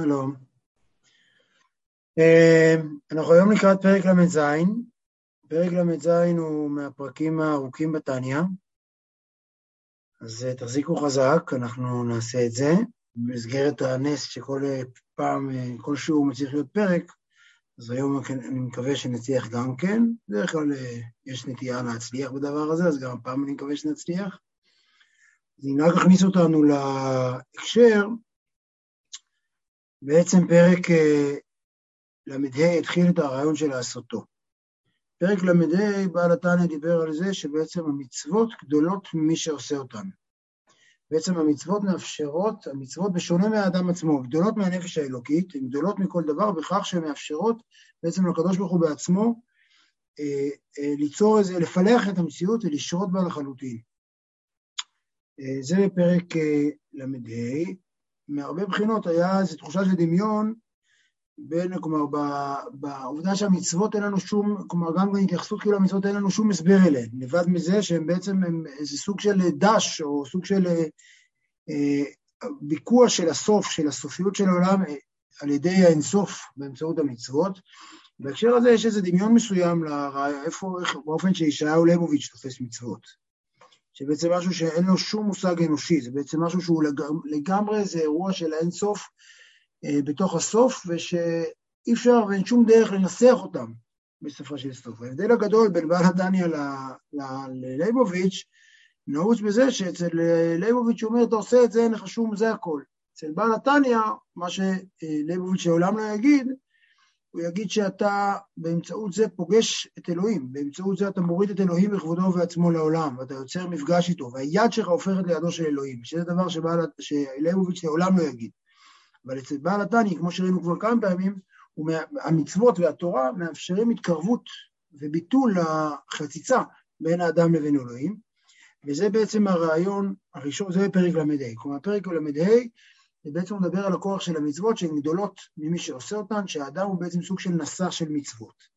שלום. אה, אנחנו היום לקראת פרק ל"ז. פרק ל"ז הוא מהפרקים הארוכים בתניא, אז אה, תחזיקו חזק, אנחנו נעשה את זה. במסגרת הנס שכל פעם, אה, כל שיעור מצליח להיות פרק, אז היום אני מקווה שנצליח גם כן. בדרך כלל יש נטייה להצליח בדבר הזה, אז גם הפעם אני מקווה שנצליח. זה רק הכניס אותנו להקשר בעצם פרק אה, ל"ה התחיל את הרעיון של לעשותו. פרק ל"ה, בעל התניא דיבר על זה שבעצם המצוות גדולות ממי שעושה אותן. בעצם המצוות מאפשרות, המצוות בשונה מהאדם עצמו, גדולות מהנפש האלוקית, הן גדולות מכל דבר בכך שהן מאפשרות בעצם לקדוש ברוך הוא בעצמו אה, אה, ליצור איזה, לפלח את המציאות ולשרות בה לחלוטין. אה, זה פרק אה, ל"ה. מהרבה בחינות היה איזו תחושה של דמיון בין, כלומר, בעובדה שהמצוות אין לנו שום, כלומר, גם בהתייחסות כאילו למצוות אין לנו שום הסבר אליהן, לבד מזה שהם בעצם הם איזה סוג של דש, או סוג של אה, ביקוע של הסוף, של הסופיות של העולם, אה, על ידי האינסוף באמצעות המצוות. בהקשר הזה יש איזה דמיון מסוים לרעיון, איפה, איך, באופן שישעיהו ליבוביץ' תופס מצוות. שבעצם משהו שאין לו שום מושג אנושי, זה בעצם משהו שהוא לגמרי, זה אירוע של האינסוף אה, בתוך הסוף, ושאי אפשר ואין שום דרך לנסח אותם בסופו של סוף. ההבדל הגדול בין בעל הדניה לליבוביץ' נעוץ בזה שאצל ליבוביץ' הוא אומר, אתה עושה את זה, אין לך שום, זה הכל. אצל בעל התניא, מה שליבוביץ' לעולם לא יגיד, הוא יגיד שאתה באמצעות זה פוגש את אלוהים, באמצעות זה אתה מוריד את אלוהים בכבודו ובעצמו לעולם, ואתה יוצר מפגש איתו, והיד שלך הופכת לידו של אלוהים, שזה דבר שלייבוביץ' לעולם לא יגיד. אבל אצל בעל התניא, כמו שראינו כבר כמה פעמים, המצוות והתורה מאפשרים התקרבות וביטול החציצה בין האדם לבין אלוהים, וזה בעצם הרעיון הראשון, זה פרק ל"ה. כלומר, פרק ל"ה בעצם מדבר על הכוח של המצוות שהן גדולות ממי שעושה אותן, שהאדם הוא בעצם סוג של נסח של מצוות.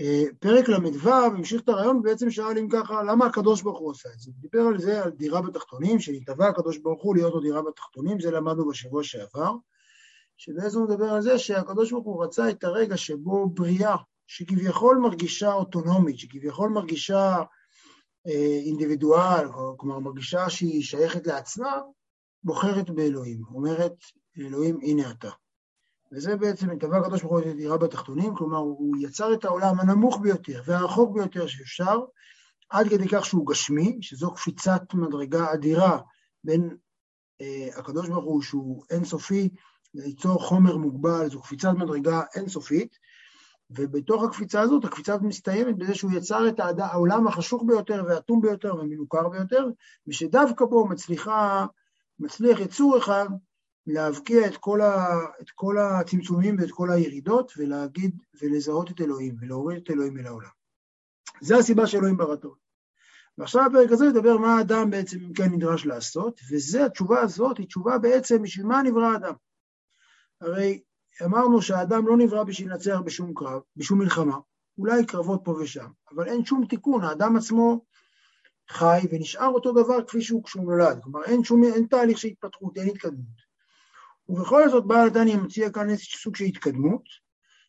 אה, פרק ל"ו המשיך את הרעיון ובעצם שאל אם ככה, למה הקדוש ברוך הוא עושה את זה? הוא דיבר על זה, על דירה בתחתונים, שנתבע הקדוש ברוך הוא להיות לו דירה בתחתונים, זה למדנו בשבוע שעבר, שבעצם הוא מדבר על זה שהקדוש ברוך הוא רצה את הרגע שבו בריאה, שכביכול מרגישה אוטונומית, שכביכול מרגישה אה, אינדיבידואל, כלומר מרגישה שהיא שייכת לעצמה, בוחרת באלוהים, אומרת לאלוהים הנה אתה. וזה בעצם נקבע הקדוש ברוך הוא את דירה בתחתונים, כלומר הוא יצר את העולם הנמוך ביותר והרחוק ביותר שאפשר, עד כדי כך שהוא גשמי, שזו קפיצת מדרגה אדירה בין אה, הקדוש ברוך הוא שהוא אינסופי, ליצור חומר מוגבל, זו קפיצת מדרגה אינסופית, ובתוך הקפיצה הזאת, הקפיצה מסתיימת בזה שהוא יצר את העולם החשוך ביותר והאטום ביותר ומנוכר ביותר, ושדווקא בו מצליחה מצליח יצור אחד להבקיע את כל, ה, את כל הצמצומים ואת כל הירידות ולהגיד ולזהות את אלוהים ולהוריד את אלוהים אל העולם. זה הסיבה שאלוהים בראתו. ועכשיו הפרק הזה ידבר מה האדם בעצם כן נדרש לעשות, וזה התשובה הזאת היא תשובה בעצם בשביל מה נברא האדם. הרי אמרנו שהאדם לא נברא בשביל לנצח בשום קרב, בשום מלחמה, אולי קרבות פה ושם, אבל אין שום תיקון, האדם עצמו חי ונשאר אותו דבר כפי שהוא כשהוא נולד, כלומר אין שום, אין תהליך של התפתחות, אין התקדמות. ובכל זאת בעל התניא מציע כאן איזה סוג של התקדמות,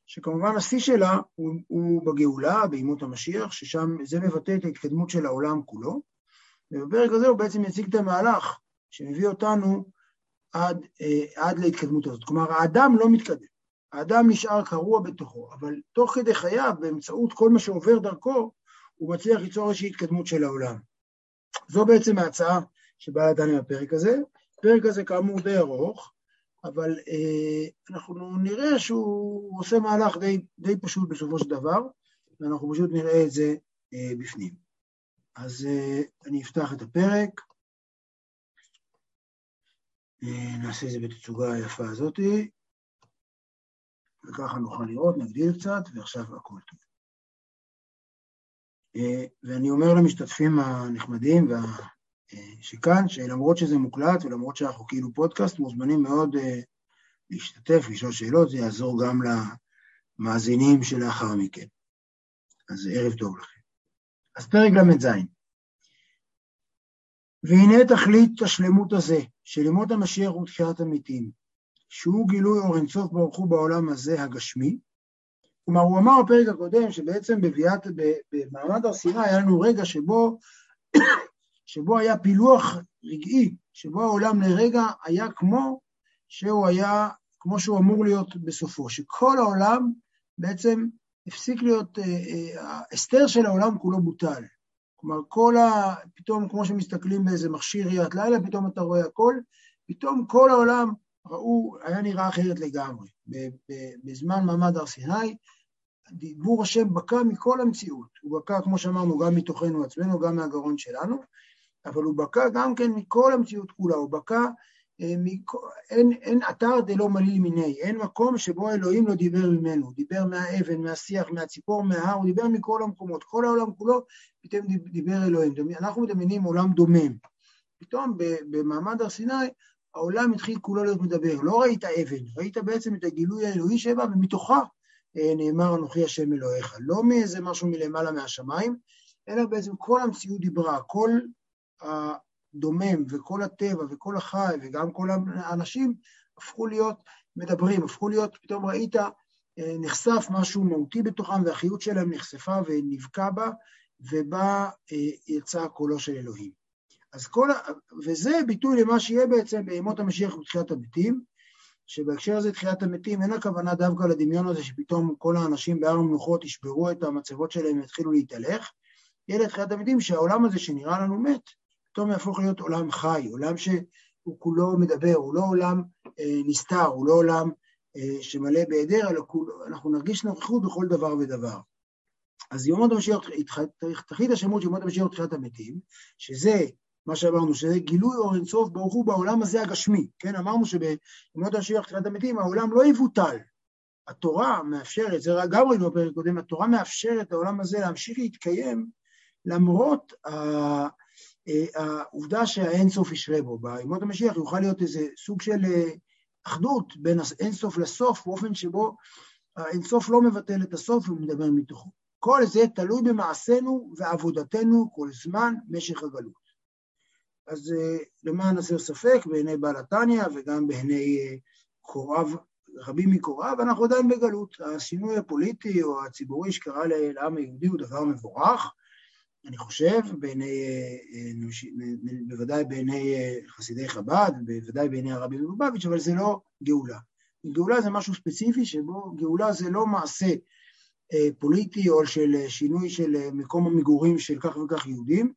שכמובן השיא שלה הוא, הוא בגאולה, בימות המשיח, ששם זה מבטא את ההתקדמות של העולם כולו, ובפרק הזה הוא בעצם יציג את המהלך שמביא אותנו עד, אה, עד להתקדמות הזאת. כלומר, האדם לא מתקדם, האדם נשאר קרוע בתוכו, אבל תוך כדי חייו, באמצעות כל מה שעובר דרכו, הוא מצליח ליצור איזושהי התקדמות של העולם. זו בעצם ההצעה שבאה לדני בפרק הזה. הפרק הזה כאמור די ארוך, אבל אה, אנחנו נראה שהוא עושה מהלך די, די פשוט בסופו של דבר, ואנחנו פשוט נראה את זה אה, בפנים. אז אה, אני אפתח את הפרק, אה, נעשה את זה בתצוגה היפה הזאתי, וככה נוכל לראות, נגדיל קצת, ועכשיו הכל טוב. אה, ואני אומר למשתתפים הנחמדים וה... אה, שכאן, שלמרות שזה מוקלט ולמרות שאנחנו כאילו פודקאסט, מוזמנים מאוד אה, להשתתף, לשאול שאלות, זה יעזור גם למאזינים שלאחר מכן. אז ערב טוב לכם. אז פרק ל"ז. והנה תכלית השלמות הזה, של ימות המשיח ותחיית המתים, שהוא גילוי אור אינסוף ברוך הוא בעולם הזה הגשמי. כלומר, הוא אמר בפרק הקודם שבעצם בביאת, במעמד הר סיני היה לנו רגע שבו, שבו היה פילוח רגעי, שבו העולם לרגע היה כמו שהוא היה, כמו שהוא אמור להיות בסופו, שכל העולם בעצם הפסיק להיות, ההסתר אה, אה, של העולם כולו בוטל. כלומר, כל ה... פתאום, כמו שמסתכלים באיזה מכשיר ראיית לילה, פתאום אתה רואה הכל, פתאום כל העולם ראו, היה נראה אחרת לגמרי. בזמן מעמד הר סיני, דיבור השם בקע מכל המציאות. הוא בקע, כמו שאמרנו, גם מתוכנו עצמנו, גם מהגרון שלנו, אבל הוא בקע גם כן מכל המציאות כולה. הוא בקע אה, אין, אין אתר דלא מליל מיני, אין מקום שבו אלוהים לא דיבר ממנו, הוא דיבר מהאבן, מהשיח, מהציפור, מההר, הוא דיבר מכל המקומות, כל העולם כולו פתאום דיבר אלוהים. אנחנו מדמיינים עולם דומם. פתאום במעמד הר סיני העולם התחיל כולו להיות מדבר, לא ראית אבן, ראית בעצם את הגילוי האלוהי שבא, ומתוכה אה, נאמר אנוכי השם אלוהיך, לא מאיזה משהו מלמעלה מהשמיים, אלא בעצם כל המציאות דיברה, כל דומם, וכל הטבע, וכל החי, וגם כל האנשים, הפכו להיות מדברים, הפכו להיות, פתאום ראית, אה, נחשף משהו מהותי בתוכם, והחיות שלהם נחשפה ונבקע בה, ובה אה, יצא קולו של אלוהים. אז כל, וזה ביטוי למה שיהיה בעצם בימות המשיח ובתחילת המתים, שבהקשר הזה תחילת המתים אין הכוונה דווקא לדמיון הזה שפתאום כל האנשים בהר המנוחות ישברו את המצבות שלהם ויתחילו להתהלך, יהיה לתחילת המתים שהעולם הזה שנראה לנו מת, פתאום יהפוך להיות עולם חי, עולם שהוא כולו מדבר, הוא לא עולם אה, נסתר, הוא לא עולם אה, שמלא בהיעדר, אלא כול, אנחנו נרגיש נוכחות בכל דבר ודבר. אז ימות המשיח, תכלית השמות של ימות המשיח ותחילת המתים, שזה מה שאמרנו, שזה גילוי אור אינסוף ברוך הוא בעולם הזה הגשמי, כן? אמרנו שבימות המשיח ותחילת המתים העולם לא יבוטל. התורה מאפשרת, זה גם ראינו בפרק קודם, התורה מאפשרת לעולם הזה להמשיך להתקיים למרות אה, העובדה שהאינסוף ישרה בו, בימות המשיח יוכל להיות איזה סוג של אה, אחדות בין האינסוף לסוף, באופן שבו האינסוף לא מבטל את הסוף ומדבר מתוכו. כל זה תלוי במעשינו ועבודתנו כל זמן משך הגלות. אז אה, למען הסר ספק, בעיני בעל התניא וגם בעיני קוריו, רבים מקוריו, אנחנו עדיין בגלות. השינוי הפוליטי או הציבורי שקרה לעם היהודי הוא דבר מבורך, אני חושב, בעיני, אה, אה, בוודאי בעיני אה, חסידי חב"ד, בוודאי בעיני הרבי מלובביץ', אבל זה לא גאולה. גאולה זה משהו ספציפי שבו גאולה זה לא מעשה פוליטי או של שינוי של מקום המגורים של כך וכך יהודים,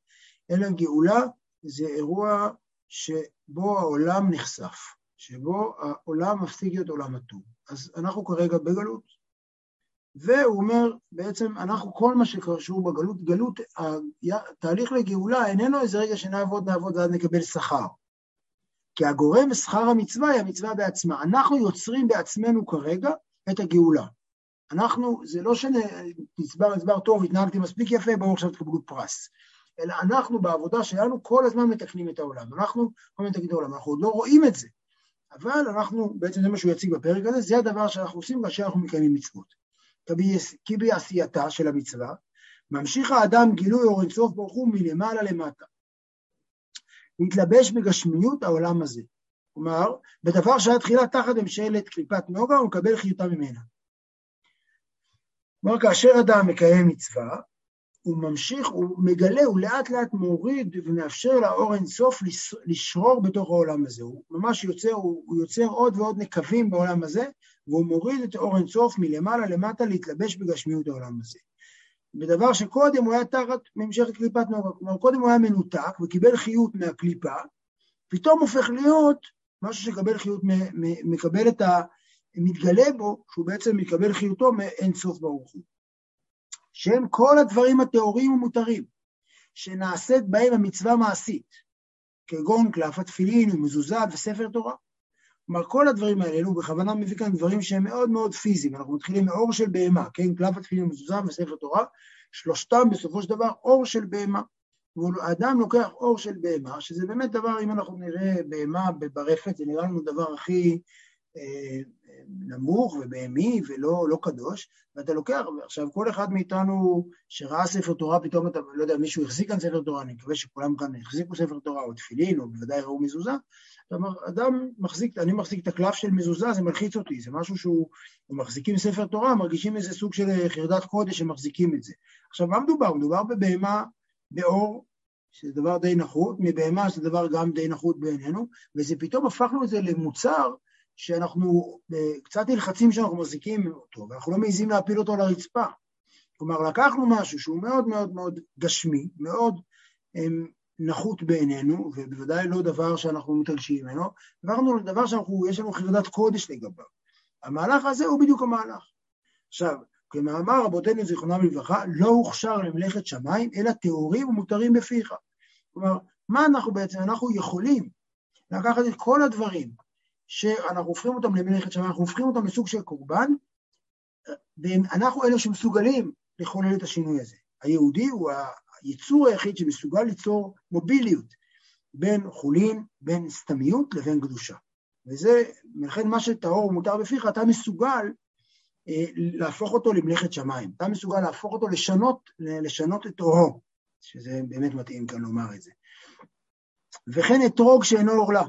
אלא גאולה זה אירוע שבו העולם נחשף, שבו העולם מפסיק להיות עולם אטום. אז אנחנו כרגע בגלות, והוא אומר, בעצם אנחנו, כל מה שקשור בגלות, גלות, התהליך לגאולה איננו איזה רגע שנעבוד, נעבוד ועד נקבל שכר. כי הגורם שכר המצווה היא המצווה בעצמה. אנחנו יוצרים בעצמנו כרגע את הגאולה. אנחנו, זה לא שנצבר נצבר טוב, התנהגתי מספיק יפה, בואו עכשיו תקבלו פרס. אלא אנחנו בעבודה שלנו כל הזמן מתקנים את העולם. אנחנו כל הזמן מתקנים את העולם, אנחנו עוד לא רואים את זה. אבל אנחנו, בעצם זה מה שהוא יציג בפרק הזה, זה הדבר שאנחנו עושים כאשר אנחנו מקיימים מצוות. כי בעשייתה של המצווה, ממשיך האדם גילוי אור אינסוף ברוך הוא מלמעלה למטה. להתלבש בגשמיות העולם הזה. כלומר, בדבר שהיה תחילה תחת ממשלת קליפת נוגה, הוא מקבל חיותה ממנה. כלומר, כאשר אדם מקיים מצווה, הוא ממשיך, הוא מגלה, הוא לאט לאט מוריד ומאפשר לאור אינסוף לשרור בתוך העולם הזה. הוא ממש יוצר, הוא, הוא יוצר עוד ועוד נקבים בעולם הזה, והוא מוריד את אור אינסוף מלמעלה למטה להתלבש בגשמיות העולם הזה. בדבר שקודם הוא היה תחת ממשכת קליפת נוגה, כלומר קודם הוא היה מנותק וקיבל חיות מהקליפה, פתאום הופך להיות משהו שקבל חיות, מקבל את ה... מתגלה בו, שהוא בעצם מקבל חיותו מאין סוף ברוך הוא. שהם כל הדברים הטהורים ומותרים, שנעשית בהם המצווה מעשית, כגון קלף התפילין ומזוזה וספר תורה. כלומר, כל הדברים האלה, הוא בכוונה מביא כאן דברים שהם מאוד מאוד פיזיים. אנחנו מתחילים מאור של בהמה, כן? קלף התפילין ומזוזה וספר תורה, שלושתם בסופו של דבר אור של בהמה. האדם לוקח אור של בהמה, שזה באמת דבר, אם אנחנו נראה בהמה ברפת, זה נראה לנו דבר הכי אה, נמוך ובהמי ולא לא קדוש, ואתה לוקח, עכשיו כל אחד מאיתנו שראה ספר תורה, פתאום אתה, לא יודע, מישהו החזיק כאן ספר תורה, אני מקווה שכולם כאן החזיקו ספר תורה או תפילין, או בוודאי ראו מזוזה, אתה אומר, אדם מחזיק, אני מחזיק את הקלף של מזוזה, זה מלחיץ אותי, זה משהו שהוא, מחזיקים ספר תורה, מרגישים איזה סוג של חרדת קודש שמחזיקים את זה. עכשיו, מה מדובר? מדובר בבהמה באור, שזה דבר די נחות, מבהמה שזה דבר גם די נחות בעינינו, וזה פתאום הפכנו את זה למוצר שאנחנו קצת נלחצים שאנחנו מחזיקים אותו, ואנחנו לא מעיזים להפיל אותו על הרצפה. כלומר, לקחנו משהו שהוא מאוד מאוד מאוד גשמי, מאוד הם, נחות בעינינו, ובוודאי לא דבר שאנחנו מתרגשים ממנו, עברנו לדבר שיש לנו חרדת קודש לגביו. המהלך הזה הוא בדיוק המהלך. עכשיו, כמאמר רבותינו זיכרונם לברכה, לא הוכשר למלאכת שמיים, אלא טהורים ומותרים בפיך. כלומר, מה אנחנו בעצם, אנחנו יכולים לקחת את כל הדברים שאנחנו הופכים אותם למלאכת שמיים, אנחנו הופכים אותם לסוג של קורבן, ואנחנו אלה שמסוגלים לחולל את השינוי הזה. היהודי הוא היצור היחיד שמסוגל ליצור מוביליות בין חולין, בין סתמיות לבין קדושה. וזה, לכן מה שטהור ומותר בפיך, אתה מסוגל אה, להפוך אותו למלאכת שמיים. אתה מסוגל להפוך אותו, לשנות, לשנות את אורו, שזה באמת מתאים כאן לומר את זה. וכן אתרוג שאינו עורלה.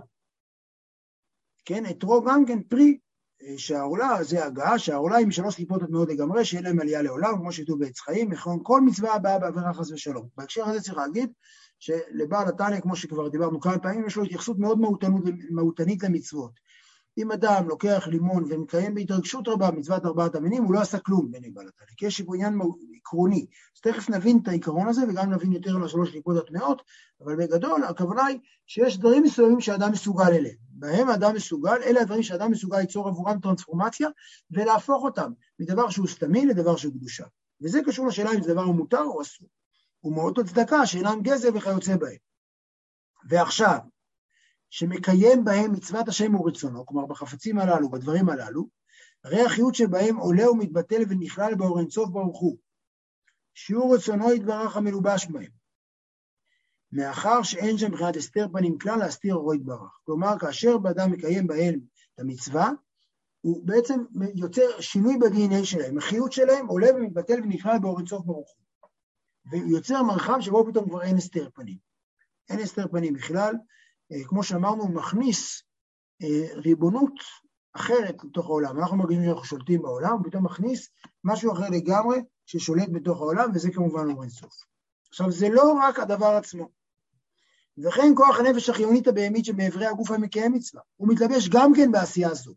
כן, אתרוג גם כן פרי אה, שהעורלה זה הגעה, שהעורלה היא משלוש קליפות מאוד לגמרי, שאין להם עלייה לעולם, כמו שכתוב בעץ חיים, נכון, כל מצווה הבאה בעבירה חס ושלום. בהקשר הזה צריך להגיד שלבעל התניא, כמו שכבר דיברנו כמה פעמים, יש לו התייחסות מאוד מהותנית למצוות. אם אדם לוקח לימון ומקיים בהתרגשות רבה מצוות ארבעת המינים, הוא לא עשה כלום בעיני בעל התניא, כי יש עניין עקרוני. אז תכף נבין את העיקרון הזה וגם נבין יותר על השלוש ליפות הטמעות, אבל בגדול הכוונה היא שיש דברים מסוימים שאדם מסוגל אליהם. בהם האדם מסוגל, אלה הדברים שאדם מסוגל ליצור עבורם טרנספורמציה ולהפוך אותם מדבר שהוא סתמי לדבר שהוא קדושה. וזה קשור לשאלה אם זה דבר מותר או אסור. ומאותו צדקה שאינם גזל וכיוצא בהם. ועכשיו, שמקיים בהם מצוות השם ורצונו, כלומר בחפצים הללו, בדברים הללו, הרי החיות שבהם עולה ומתבטל ונכלל באור אינסוף ברוך הוא. שיעור רצונו יתברך המלובש בהם. מאחר שאין שם מבחינת הסתר פנים כלל להסתיר אורו יתברך. כלומר, כאשר באדם מקיים בהם את המצווה, הוא בעצם יוצר שינוי ב-DNA שלהם, החיות שלהם עולה ומתבטל ונכלל באור אינסוף ברוך הוא. ויוצר מרחב שבו פתאום כבר אין הסתר פנים. אין הסתר פנים בכלל, אה, כמו שאמרנו, הוא מכניס אה, ריבונות אחרת לתוך העולם. אנחנו מרגישים שאנחנו שולטים בעולם, הוא פתאום מכניס משהו אחר לגמרי ששולט בתוך העולם, וזה כמובן אור אינסוף. עכשיו, זה לא רק הדבר עצמו. וכן כוח הנפש החיונית הבהמית שבאיברי הגוף המקיים מצווה, הוא מתלבש גם כן בעשייה זו,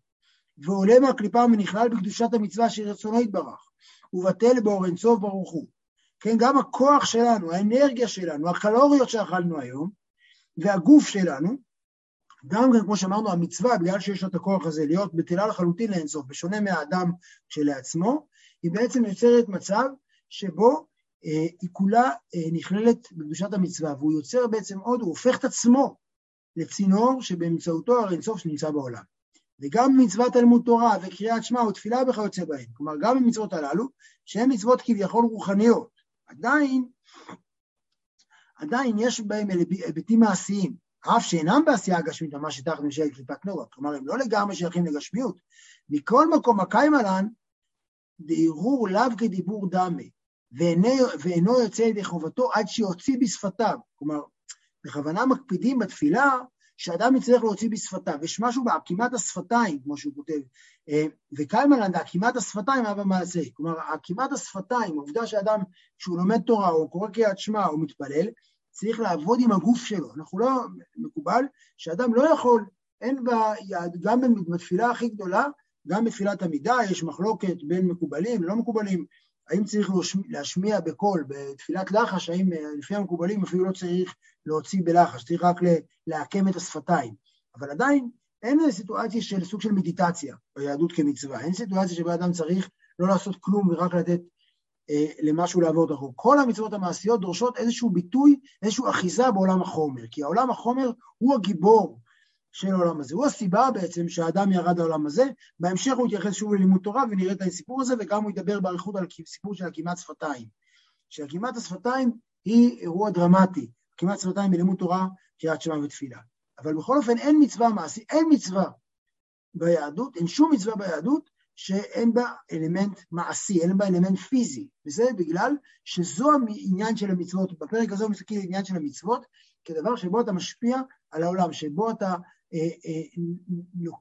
ועולה מהקליפה ונכלל בקדושת המצווה שרצונו יתברך, ובטל באור אינסוף ברוך הוא. כן, גם הכוח שלנו, האנרגיה שלנו, הקלוריות שאכלנו היום, והגוף שלנו, גם כן, כמו שאמרנו, המצווה, בגלל שיש לה את הכוח הזה להיות בטלה לחלוטין לאינסוף, בשונה מהאדם כשלעצמו, היא בעצם יוצרת מצב שבו היא כולה אה, נכללת בקדושת המצווה, והוא יוצר בעצם עוד, הוא הופך את עצמו לצינור שבאמצעותו האינסוף שנמצא בעולם. וגם מצוות תלמוד תורה וקריאת שמע ותפילה וכיוצא בהן, כלומר גם במצוות הללו, שהן מצוות כביכול רוחניות, עדיין, עדיין יש בהם היבטים מעשיים, אף שאינם בעשייה הגשמית, ממש שתחת ממשלת קליפת נורא, כלומר הם לא לגמרי שייכים לגשמיות. מכל מקום הקיים עלן, דהרהור לאו כדיבור דמי, ואינו יוצא ידי חובתו עד שיוציא בשפתיו. כלומר, בכוונה מקפידים בתפילה שאדם יצטרך להוציא בשפתיו. יש משהו בעקימת השפתיים, כמו שהוא כותב, אה, וקיימלנד, עקימת השפתיים היה במעשה. כלומר, עקימת השפתיים, העובדה שאדם, כשהוא לומד תורה או קורא קריאת שמע או מתפלל, צריך לעבוד עם הגוף שלו. אנחנו לא, מקובל שאדם לא יכול, אין בה, גם בתפילה הכי גדולה, גם בתפילת עמידה יש מחלוקת בין מקובלים ללא מקובלים, האם צריך להשמיע בקול, בתפילת לחש, האם אה, לפי המקובלים אפילו לא צריך להוציא בלחש, צריך רק לעקם את השפתיים. אבל עדיין אין סיטואציה של סוג של מדיטציה ביהדות כמצווה, אין סיטואציה שבה אדם צריך לא לעשות כלום ורק לתת אה, למשהו לעבור דרכו. כל המצוות המעשיות דורשות איזשהו ביטוי, איזושהי אחיזה בעולם החומר, כי העולם החומר הוא הגיבור של העולם הזה. הוא הסיבה בעצם שהאדם ירד לעולם הזה, בהמשך הוא יתייחס שוב ללימוד תורה ונראה את הסיפור הזה, וגם הוא ידבר באריכות על סיפור של עקימת שפתיים. שעקימת השפתיים היא אירוע דרמטי, עקימת שפתיים בלימוד תורה, קריאת שמע ותפילה. אבל בכל אופן אין מצווה מעשית, אין מצווה ביהדות, אין שום מצווה ביהדות שאין בה אלמנט מעשי, אין בה אלמנט פיזי, וזה בגלל שזו העניין של המצוות, בפרק הזה הוא מסתכל על העניין של המצוות כדבר שבו אתה משפיע על העולם, שבו אתה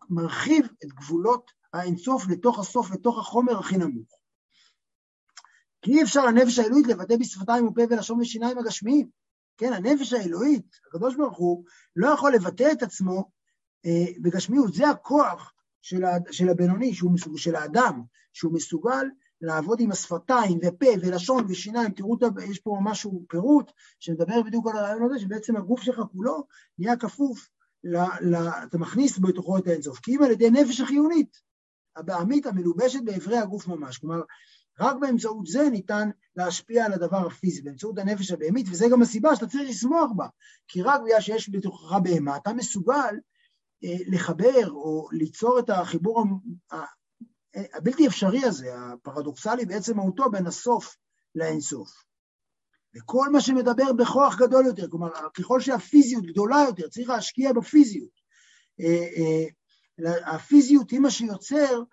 מרחיב את גבולות האינסוף לתוך הסוף, לתוך החומר הכי נמוך. כי אי אפשר לנפש האלוהית לבטא בשפתיים ופה ולשון ושיניים הגשמיים. כן, הנפש האלוהית, הקדוש ברוך הוא, לא יכול לבטא את עצמו אה, בגשמיות. זה הכוח של, של הבינוני, שהוא מסוג, של האדם, שהוא מסוגל לעבוד עם השפתיים ופה ולשון ושיניים, תראו, יש פה משהו, פירוט, שמדבר בדיוק על הרעיון הזה, שבעצם הגוף שלך כולו נהיה כפוף, ל, ל, אתה מכניס בתוכו את האינסוף, כי אם על ידי נפש החיונית, הבעמית המלובשת באיברי הגוף ממש, כלומר, רק באמצעות זה ניתן להשפיע על הדבר הפיזי, באמצעות הנפש הבהמית, וזה גם הסיבה שאתה צריך לשמוח בה, כי רק בגלל שיש בתוכך בהמה, אתה מסוגל אה, לחבר או ליצור את החיבור הבלתי אפשרי הזה, הפרדוקסלי בעצם מהותו בין הסוף לאינסוף. וכל מה שמדבר בכוח גדול יותר, כלומר, ככל שהפיזיות גדולה יותר, צריך להשקיע בפיזיות. אה, אה, הפיזיות היא מה שיוצר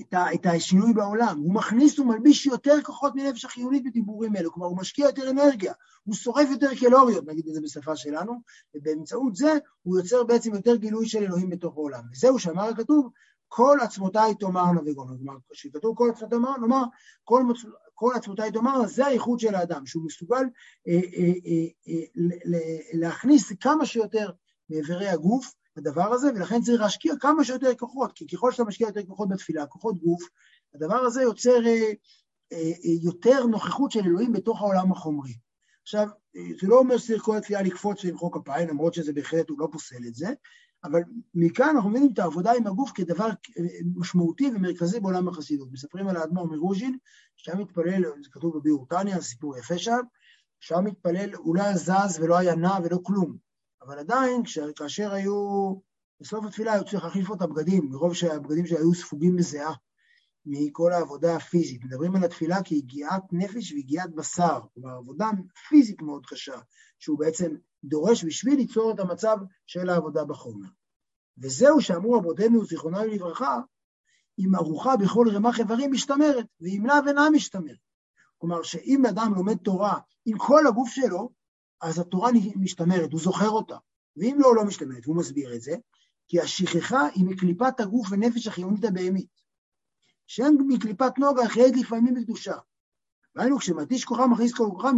את, ה, את השינוי בעולם. הוא מכניס ומלביש יותר כוחות מנפש החיונית בדיבורים האלו, כלומר הוא משקיע יותר אנרגיה, הוא שורף יותר קלוריות, נגיד את זה בשפה שלנו, ובאמצעות זה הוא יוצר בעצם יותר גילוי של אלוהים בתוך העולם. וזהו שאמר הכתוב, כל עצמותיי תאמרנה וגומר. כלומר, כשכתוב כל עצמותיי תאמרנה, נאמר, כל, כל עצמותיי תאמרנה, זה הייחוד של האדם, שהוא מסוגל אה, אה, אה, להכניס כמה שיותר מאיברי הגוף, הדבר הזה, ולכן צריך להשקיע כמה שיותר כוחות, כי ככל שאתה משקיע יותר כוחות בתפילה, כוחות גוף, הדבר הזה יוצר יותר נוכחות של אלוהים בתוך העולם החומרי. עכשיו, זה לא אומר שצריך כל התפילה לקפוץ ולמחוא כפיים, למרות שזה בהחלט, הוא לא פוסל את זה, אבל מכאן אנחנו מבינים את העבודה עם הגוף כדבר אה, משמעותי ומרכזי בעולם החסידות. מספרים על האדמו"ר מרוז'ין, שם מתפלל, זה כתוב בביאור תניא, סיפור יפה שם, שם מתפלל, הוא לא זז ולא היה נע ולא כלום. אבל עדיין, כאשר היו, בסוף התפילה היו צריך להחליף את הבגדים, מרוב שהבגדים שלו היו ספוגים בזיעה מכל העבודה הפיזית. מדברים על התפילה כיגיעת נפש ויגיעת בשר, כלומר עבודה פיזית מאוד קשה, שהוא בעצם דורש בשביל ליצור את המצב של העבודה בחומר. וזהו שאמרו אבותינו, זיכרונם לברכה, אם ארוחה בכל רמ"ח איברים משתמרת, ואם לאו אינה משתמרת. כלומר, שאם אדם לומד תורה עם כל הגוף שלו, אז התורה משתמרת, הוא זוכר אותה. ואם לא, לא משתמרת, והוא מסביר את זה, כי השכחה היא מקליפת הגוף ונפש החיונית הבהמית. שאין מקליפת נוגה אחרת לפעמים בקדושה. ראינו, כשמתיש כוחה מכניס כוחה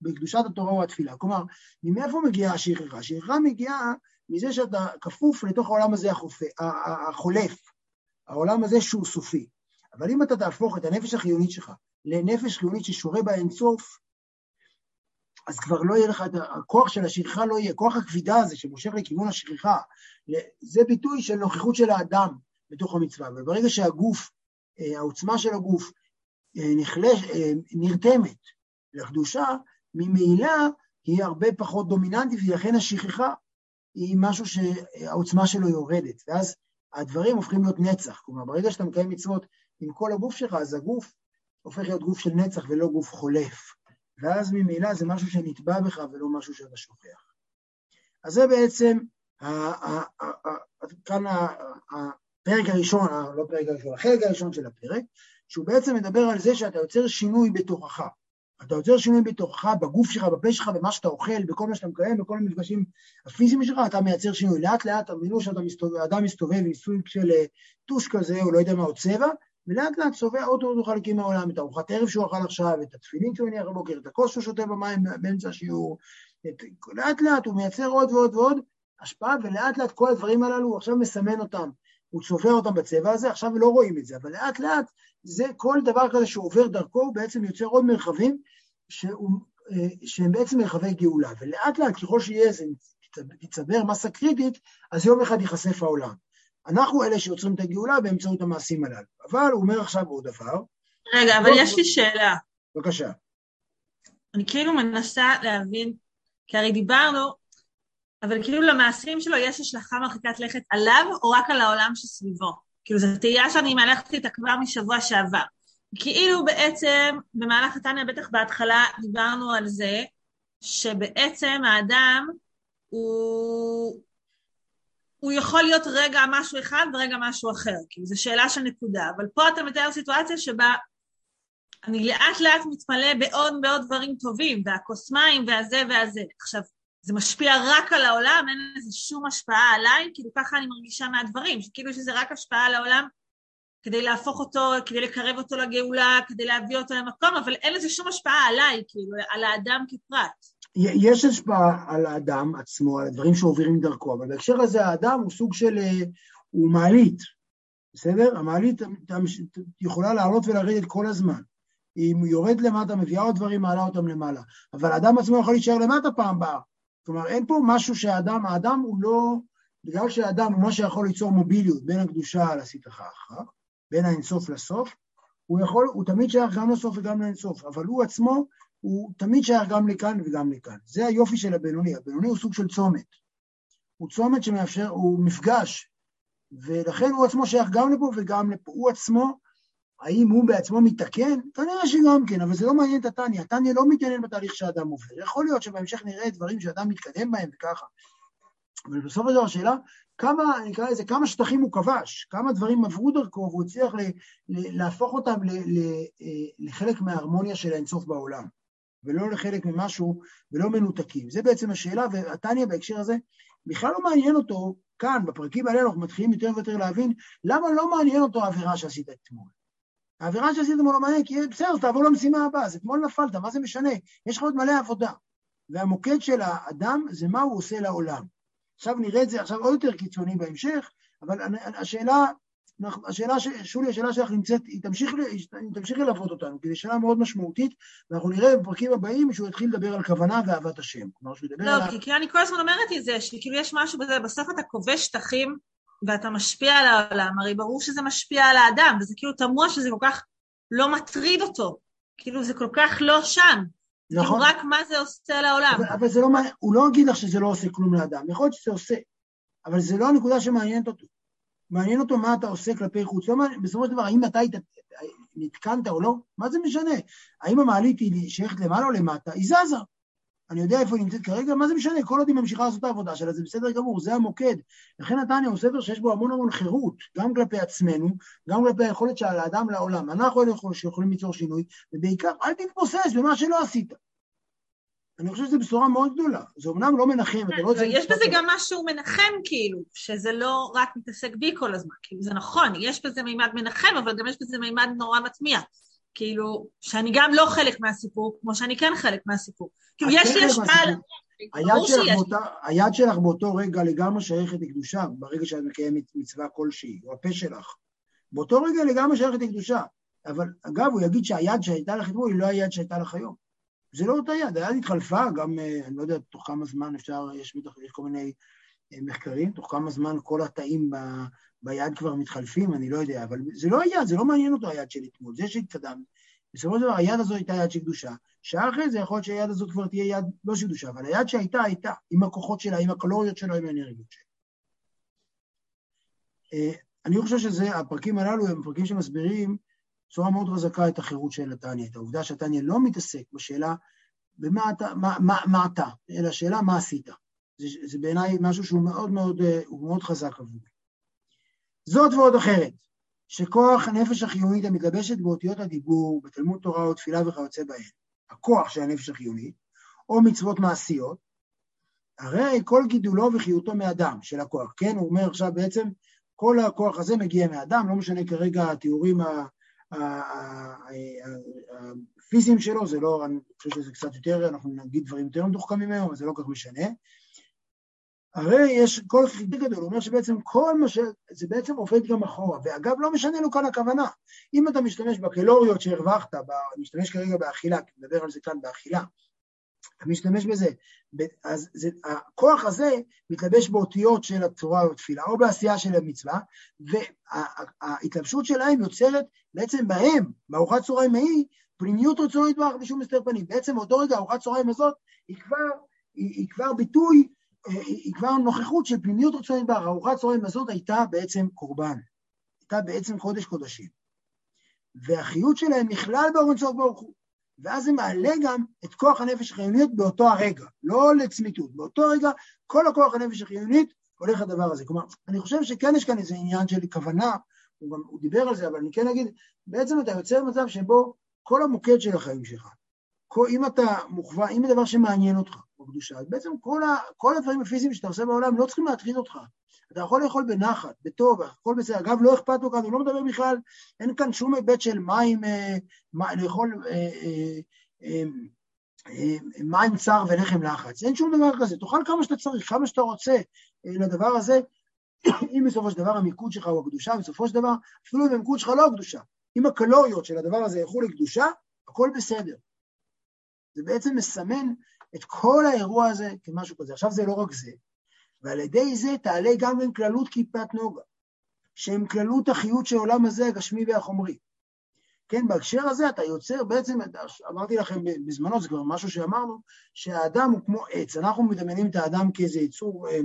בקדושת התורה או התפילה. כלומר, מאיפה מגיעה השכחה? השכחה מגיעה מזה שאתה כפוף לתוך העולם הזה החופה, החולף, העולם הזה שהוא סופי. אבל אם אתה תהפוך את הנפש החיונית שלך לנפש חיונית ששורה באינסוף, אז כבר לא יהיה לך הכוח של השכחה, לא יהיה, כוח הכבידה הזה שמושך לכיוון השכחה, זה ביטוי של נוכחות של האדם בתוך המצווה, וברגע שהגוף, אה, העוצמה של הגוף נחלש, אה, נרתמת לקדושה, ממילא היא הרבה פחות דומיננטית, ולכן השכחה היא משהו שהעוצמה שלו יורדת, ואז הדברים הופכים להיות נצח. כלומר, ברגע שאתה מקיים מצוות עם כל הגוף שלך, אז הגוף הופך להיות גוף של נצח ולא גוף חולף. ואז ממילא זה משהו שנתבע בך ולא משהו שאתה שוכח. אז זה בעצם, כאן הפרק הראשון, לא הפרק הראשון, החלק הראשון של הפרק, שהוא בעצם מדבר על זה שאתה יוצר שינוי בתוכך. אתה יוצר שינוי בתוכך, בגוף שלך, בפה שלך, במה שאתה אוכל, בכל מה שאתה מקיים, בכל המפגשים הפיזיים שלך, אתה מייצר שינוי. לאט לאט תבינו שאדם מסתובב עם סוג של אה, טוש כזה, או לא יודע מה, או צבע, ולאט לאט צובע עוד עוד חלקים מהעולם, את ארוחת ערב שהוא אכל עכשיו, את התפילין שהוא הניח בבוקר, את הכוס שהוא שותה במים באמצע השיעור, את... לאט לאט הוא מייצר עוד ועוד ועוד השפעה, ולאט לאט כל הדברים הללו, הוא עכשיו מסמן אותם, הוא צובע אותם בצבע הזה, עכשיו לא רואים את זה, אבל לאט לאט זה כל דבר כזה שעובר דרכו, הוא בעצם יוצר עוד מרחבים שהוא, אה, שהם בעצם מרחבי גאולה, ולאט לאט ככל שיהיה איזה, תצבר מסה קריטית, אז יום אחד ייחשף העולם. אנחנו אלה שיוצרים את הגאולה באמצעות המעשים הללו. אבל הוא אומר עכשיו עוד דבר. רגע, אבל יש לי שאלה. בבקשה. אני כאילו מנסה להבין, כי הרי דיברנו, אבל כאילו למעשים שלו יש השלכה מרחיקת לכת עליו או רק על העולם שסביבו? כאילו זו תהייה שאני מהלכת איתה כבר משבוע שעבר. כאילו בעצם במהלך התניא, בטח בהתחלה דיברנו על זה, שבעצם האדם הוא הוא יכול להיות רגע משהו אחד ורגע משהו אחר, כאילו זו שאלה של נקודה, אבל פה אתה מתאר סיטואציה שבה אני לאט לאט מתמלא בעוד ועוד דברים טובים, והכוס מים והזה והזה. עכשיו, זה משפיע רק על העולם, אין לזה שום השפעה עליי, כאילו ככה אני מרגישה מהדברים, שכאילו שזה רק השפעה על העולם כדי להפוך אותו, כדי לקרב אותו לגאולה, כדי להביא אותו למקום, אבל אין לזה שום השפעה עליי, כאילו, על האדם כפרט. יש השפעה על האדם עצמו, על הדברים שעוברים דרכו, אבל בהקשר הזה האדם הוא סוג של, אה, הוא מעלית, בסדר? המעלית יכולה לעלות ולרדת כל הזמן. אם הוא יורד למטה, מביאה עוד דברים, מעלה אותם למעלה. אבל האדם עצמו יכול להישאר למטה פעם באה. כלומר, אין פה משהו שהאדם, האדם הוא לא, בגלל שהאדם הוא מה שיכול ליצור מוביליות בין הקדושה לסטחה אחר, בין האינסוף לסוף, הוא יכול, הוא תמיד שייך גם לסוף וגם לאינסוף, אבל הוא עצמו, הוא תמיד שייך גם לכאן וגם לכאן. זה היופי של הבינוני, הבינוני הוא סוג של צומת. הוא צומת שמאפשר, הוא מפגש, ולכן הוא עצמו שייך גם לפה וגם לפה. הוא עצמו, האם הוא בעצמו מתקן? כנראה שגם כן, אבל זה לא מעניין את התניא. התניא לא מתעניין בתהליך שאדם עובר. יכול להיות שבהמשך נראה דברים שאדם מתקדם בהם וככה. אבל של דבר השאלה, כמה, נקרא לזה, כמה שטחים הוא כבש, כמה דברים עברו דרכו והוא הצליח ל, ל, להפוך אותם ל, ל, אה, לחלק מההרמוניה של האינסוף בעולם, ולא לחלק ממשהו, ולא מנותקים. זה בעצם השאלה, והתניא בהקשר הזה, בכלל לא מעניין אותו, כאן, בפרקים האלה אנחנו מתחילים יותר ויותר להבין, למה לא מעניין אותו העבירה שעשית אתמול. העבירה שעשית מעניין, כי בסדר, תעבור למשימה הבאה, אז אתמול נפלת, מה זה משנה? יש לך עוד מלא עבודה. והמוקד של האדם זה מה הוא עושה לעולם. עכשיו נראה את זה עכשיו עוד יותר קיצוני בהמשך, אבל השאלה, השאלה, ש... שולי, השאלה שלך נמצאת, היא תמשיך, היא תמשיך ללוות אותנו, כי זו שאלה מאוד משמעותית, ואנחנו נראה בפרקים הבאים שהוא יתחיל לדבר על כוונה ואהבת השם. כלומר, שהוא ידבר לא, על... לא, כי, כי אני כל הזמן אומרת את זה, שכאילו יש משהו בזה, בסוף אתה כובש שטחים ואתה משפיע על העולם, הרי ברור שזה משפיע על האדם, וזה כאילו תמוה שזה כל כך לא מטריד אותו, כאילו זה כל כך לא שם. נכון. רק מה זה עושה לעולם. אבל, אבל זה לא, הוא לא יגיד לך שזה לא עושה כלום לאדם, יכול להיות שזה עושה, אבל זה לא הנקודה שמעניינת אותו. מעניין אותו מה אתה עושה כלפי חוץ. לא מעניין, בסופו של דבר, האם אתה נתקנת או לא, מה זה משנה? האם המעלית היא שייכת למעלה או למטה? היא זזה. אני יודע איפה היא נמצאת כרגע, מה זה משנה? כל עוד היא ממשיכה לעשות את העבודה שלה, זה בסדר גמור, זה המוקד. לכן נתניה הוא ספר שיש בו המון המון חירות, גם כלפי עצמנו, גם כלפי היכולת של האדם לעולם. אנחנו אלה שיכולים ליצור שינוי, ובעיקר, אל תתבוסס במה שלא עשית. אני חושב שזו בשורה מאוד גדולה. זה אמנם לא מנחם, אתה לא רוצה... יש בזה גם משהו מנחם, כאילו, שזה לא רק מתעסק בי כל הזמן. כאילו, זה נכון, יש בזה מימד מנחם, אבל גם יש בזה מימד נורא מטמיע. כאילו, שאני גם לא חלק מהסיפור, כמו שאני כן חלק מהסיפור. כאילו, יש לי השפעה על... היד שלך באותו רגע לגמרי שייכת לקדושה, ברגע שאת מקיימת מצווה כלשהי, או הפה שלך. באותו רגע לגמרי שייכת לקדושה. אבל אגב, הוא יגיד שהיד שהייתה לך אתמול היא לא היד שהייתה לך היום. זה לא אותה יד, היד התחלפה, גם, אה, אני לא יודע, תוך כמה זמן אפשר, יש, יש כל מיני אה, מחקרים, תוך כמה זמן כל התאים ביד כבר מתחלפים, אני לא יודע, אבל זה לא היד, זה לא מעניין אותו היד של אתמול, זה שהתקדם. בסופו של דבר היד הזו הייתה יד של קדושה, שעה אחרי זה יכול להיות שהיד הזאת כבר תהיה יד לא של קדושה, אבל היד שהייתה, הייתה, עם הכוחות שלה, עם הקלוריות שלה, עם האנרגיות שלה. אה, אני חושב שזה, הפרקים הללו הם פרקים שמסבירים בצורה מאוד חזקה את החירות של נתניה, את העובדה שנתניה לא מתעסק בשאלה במה אתה, מה, מה, מה אתה, אלא השאלה מה עשית. זה, זה בעיניי משהו שהוא מאוד מאוד, אה, הוא מאוד חזק עבורי. זאת ועוד אחרת, שכוח הנפש החיונית המתלבשת באותיות הדיבור, בתלמוד תורה או תפילה וכיוצא בהן, הכוח של הנפש החיונית, או מצוות מעשיות, הרי כל גידולו וחיותו מאדם, של הכוח, כן? הוא אומר עכשיו בעצם, כל הכוח הזה מגיע מאדם, לא משנה כרגע התיאורים הפיזיים שלו, זה לא, אני חושב שזה קצת יותר, אנחנו נגיד דברים יותר מתוחכמים היום, אבל זה לא כל כך משנה. הרי יש כל חידוד גדול, הוא אומר שבעצם כל מה ש... זה בעצם עובד גם אחורה, ואגב לא משנה לו כאן הכוונה. אם אתה משתמש בקלוריות שהרווחת, ב... משתמש כרגע באכילה, כי נדבר על זה כאן באכילה, אתה משתמש בזה, אז זה, הכוח הזה מתלבש באותיות של התורה או או בעשייה של המצווה, וההתלבשות שלהם יוצרת בעצם בהם, בארוחת צהריים ההיא, פנימיות רצונו יתברך בשום הסתר פנים. בעצם באותו רגע ארוחת צהריים הזאת היא כבר, היא, היא כבר ביטוי, היא, כבר נוכחות של פנימיות רצונו יתברך. ארוחת צהריים הזאת הייתה בעצם קורבן, הייתה בעצם קודש קודשים. והחיות שלהם נכלל באורן צורך ברוך הוא. ואז זה מעלה גם את כוח הנפש החיונית באותו הרגע, לא לצמיתות. באותו רגע כל הכוח הנפש החיונית הולך הדבר הזה. כלומר, אני חושב שכן יש כאן איזה עניין של כוונה, הוא גם, הוא דיבר על זה, אבל אני כן אגיד, בעצם אתה יוצר מצב שבו כל המוקד של החיים שלך, כל, אם אתה מוכוון, אם זה דבר שמעניין אותך בקדושה, בעצם כל, ה, כל הדברים הפיזיים שאתה עושה בעולם לא צריכים להטריד אותך. אתה יכול לאכול בנחת, בטוב, הכל בסדר. אגב, לא אכפת לו כאן, הוא לא מדבר בכלל, אין כאן שום היבט של מים, אה, מה, לאכול אה, אה, אה, אה, מים צר ולחם לחץ. אין שום דבר כזה. תאכל כמה שאתה צריך, כמה שאתה רוצה אה, לדבר הזה. אם בסופו של דבר המיקוד שלך הוא הקדושה, בסופו של דבר, אפילו אם המיקוד שלך לא הקדושה, אם הקלוריות של הדבר הזה ילכו לקדושה, הכל בסדר. זה בעצם מסמן את כל האירוע הזה כמשהו כזה. עכשיו זה לא רק זה, ועל ידי זה תעלה גם עם כללות כיפת נוגה, שהם כללות החיות של העולם הזה, הגשמי והחומרי. כן, בהקשר הזה אתה יוצר בעצם, אמרתי לכם בזמנו, זה כבר משהו שאמרנו, שהאדם הוא כמו עץ. אנחנו מדמיינים את האדם כאיזה יצור אה,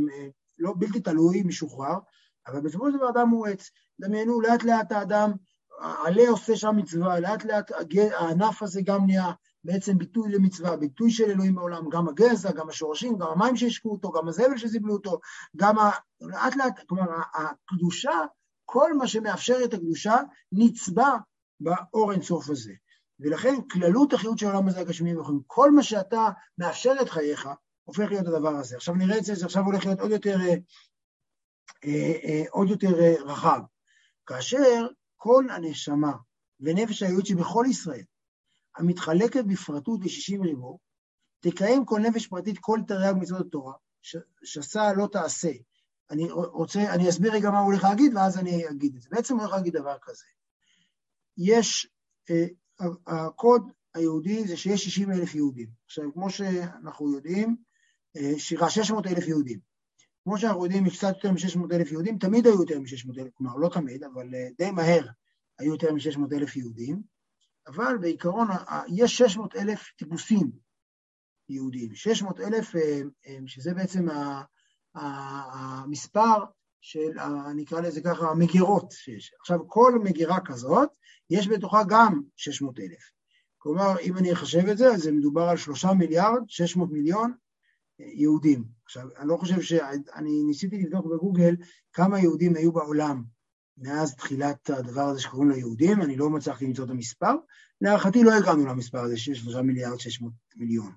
לא בלתי תלוי, משוחרר, אבל בסופו של דבר האדם הוא עץ. דמיינו, לאט לאט האדם, עלה עושה שם מצווה, לאט לאט הענף הזה גם נהיה בעצם ביטוי למצווה, ביטוי של אלוהים בעולם, גם הגזע, גם השורשים, גם המים שהשקו אותו, גם הזבל שזיבלו אותו, גם ה... לאט לאט, כלומר, הקדושה, כל מה שמאפשר את הקדושה נצבע באור אינסוף הזה. ולכן כללות החיות של העולם הזה הגשמי כל מה שאתה מאפשר את חייך, הופך להיות הדבר הזה. עכשיו נראה את זה, זה עכשיו הולך להיות עוד יותר, אה, אה, אה, עוד יותר רחב. כאשר כל הנשמה ונפש היהודית שבכל ישראל המתחלקת בפרטות ל-60 ריבו, תקיים כל נפש פרטית כל תרי"ג מצוות התורה, שסה לא תעשה. אני רוצה, אני אסביר רגע מה הוא הולך להגיד, ואז אני אגיד את זה. בעצם הוא הולך להגיד דבר כזה. יש, אה, הקוד היהודי זה שיש 60 אלף יהודים. עכשיו, כמו שאנחנו יודעים, אה, שירה 600 אלף יהודים. כמו שאנחנו יודעים, קצת יותר מ-600 אלף יהודים, תמיד היו יותר מ-600 אלף, כלומר, לא תמיד, אבל אה, די מהר היו יותר מ-600 אלף יהודים. אבל בעיקרון יש 600 אלף טיפוסים יהודיים, 600 אלף, אה, אה, שזה בעצם המספר של, נקרא לזה ככה, המגירות שיש. עכשיו, כל מגירה כזאת, יש בתוכה גם 600 אלף. כלומר, אם אני אחשב את זה, אז זה מדובר על 3 מיליארד, 600 מיליון אה, יהודים. עכשיו, אני לא חושב ש... אני ניסיתי לבדוק בגוגל כמה יהודים היו בעולם מאז תחילת הדבר הזה שקוראים לו יהודים, אני לא מצליח למצוא את המספר. להערכתי לא הגענו למספר הזה של 3 מיליארד 600 מיליון.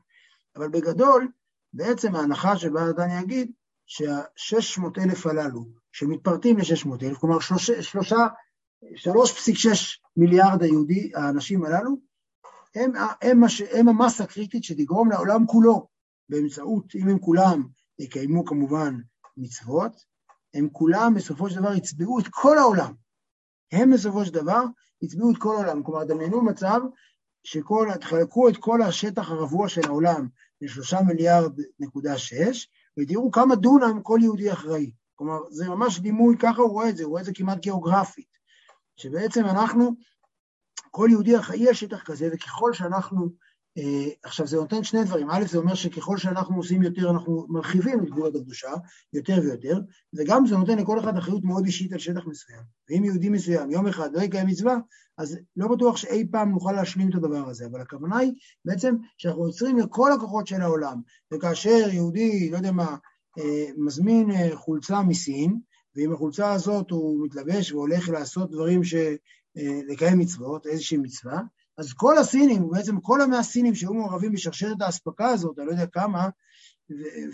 אבל בגדול, בעצם ההנחה שבה אני אגיד שה-600 אלף הללו, שמתפרטים ל-600 אלף, כלומר 3.6 מיליארד היהודי, האנשים הללו, הם, הם, הם המסה הקריטית שתגרום לעולם כולו, באמצעות, אם הם כולם יקיימו כמובן מצוות, הם כולם בסופו של דבר יצבעו את כל העולם. הם בסופו של דבר יצבעו את כל העולם. כלומר, דמיינו מצב שכל, תחלקו את כל השטח הרבוע של העולם לשלושה מיליארד נקודה שש, ותראו כמה דונם כל יהודי אחראי. כלומר, זה ממש דימוי, ככה הוא רואה את זה, הוא רואה את זה כמעט גיאוגרפית. שבעצם אנחנו, כל יהודי אחראי על שטח כזה, וככל שאנחנו עכשיו זה נותן שני דברים, א' זה אומר שככל שאנחנו עושים יותר אנחנו מרחיבים את גבולות הקדושה יותר ויותר, וגם זה נותן לכל אחד אחריות מאוד אישית על שטח מסוים. ואם יהודי מסוים יום אחד לא יקיים מצווה, אז לא בטוח שאי פעם נוכל להשלים את הדבר הזה, אבל הכוונה היא בעצם שאנחנו יוצרים לכל הכוחות של העולם, וכאשר יהודי, לא יודע מה, אה, מזמין אה, חולצה מסין, ועם החולצה הזאת הוא מתלבש והולך לעשות דברים ש... לקיים מצוות, איזושהי מצווה, אז כל הסינים, בעצם כל המאה סינים שהיו מעורבים בשרשרת האספקה הזאת, אני לא יודע כמה,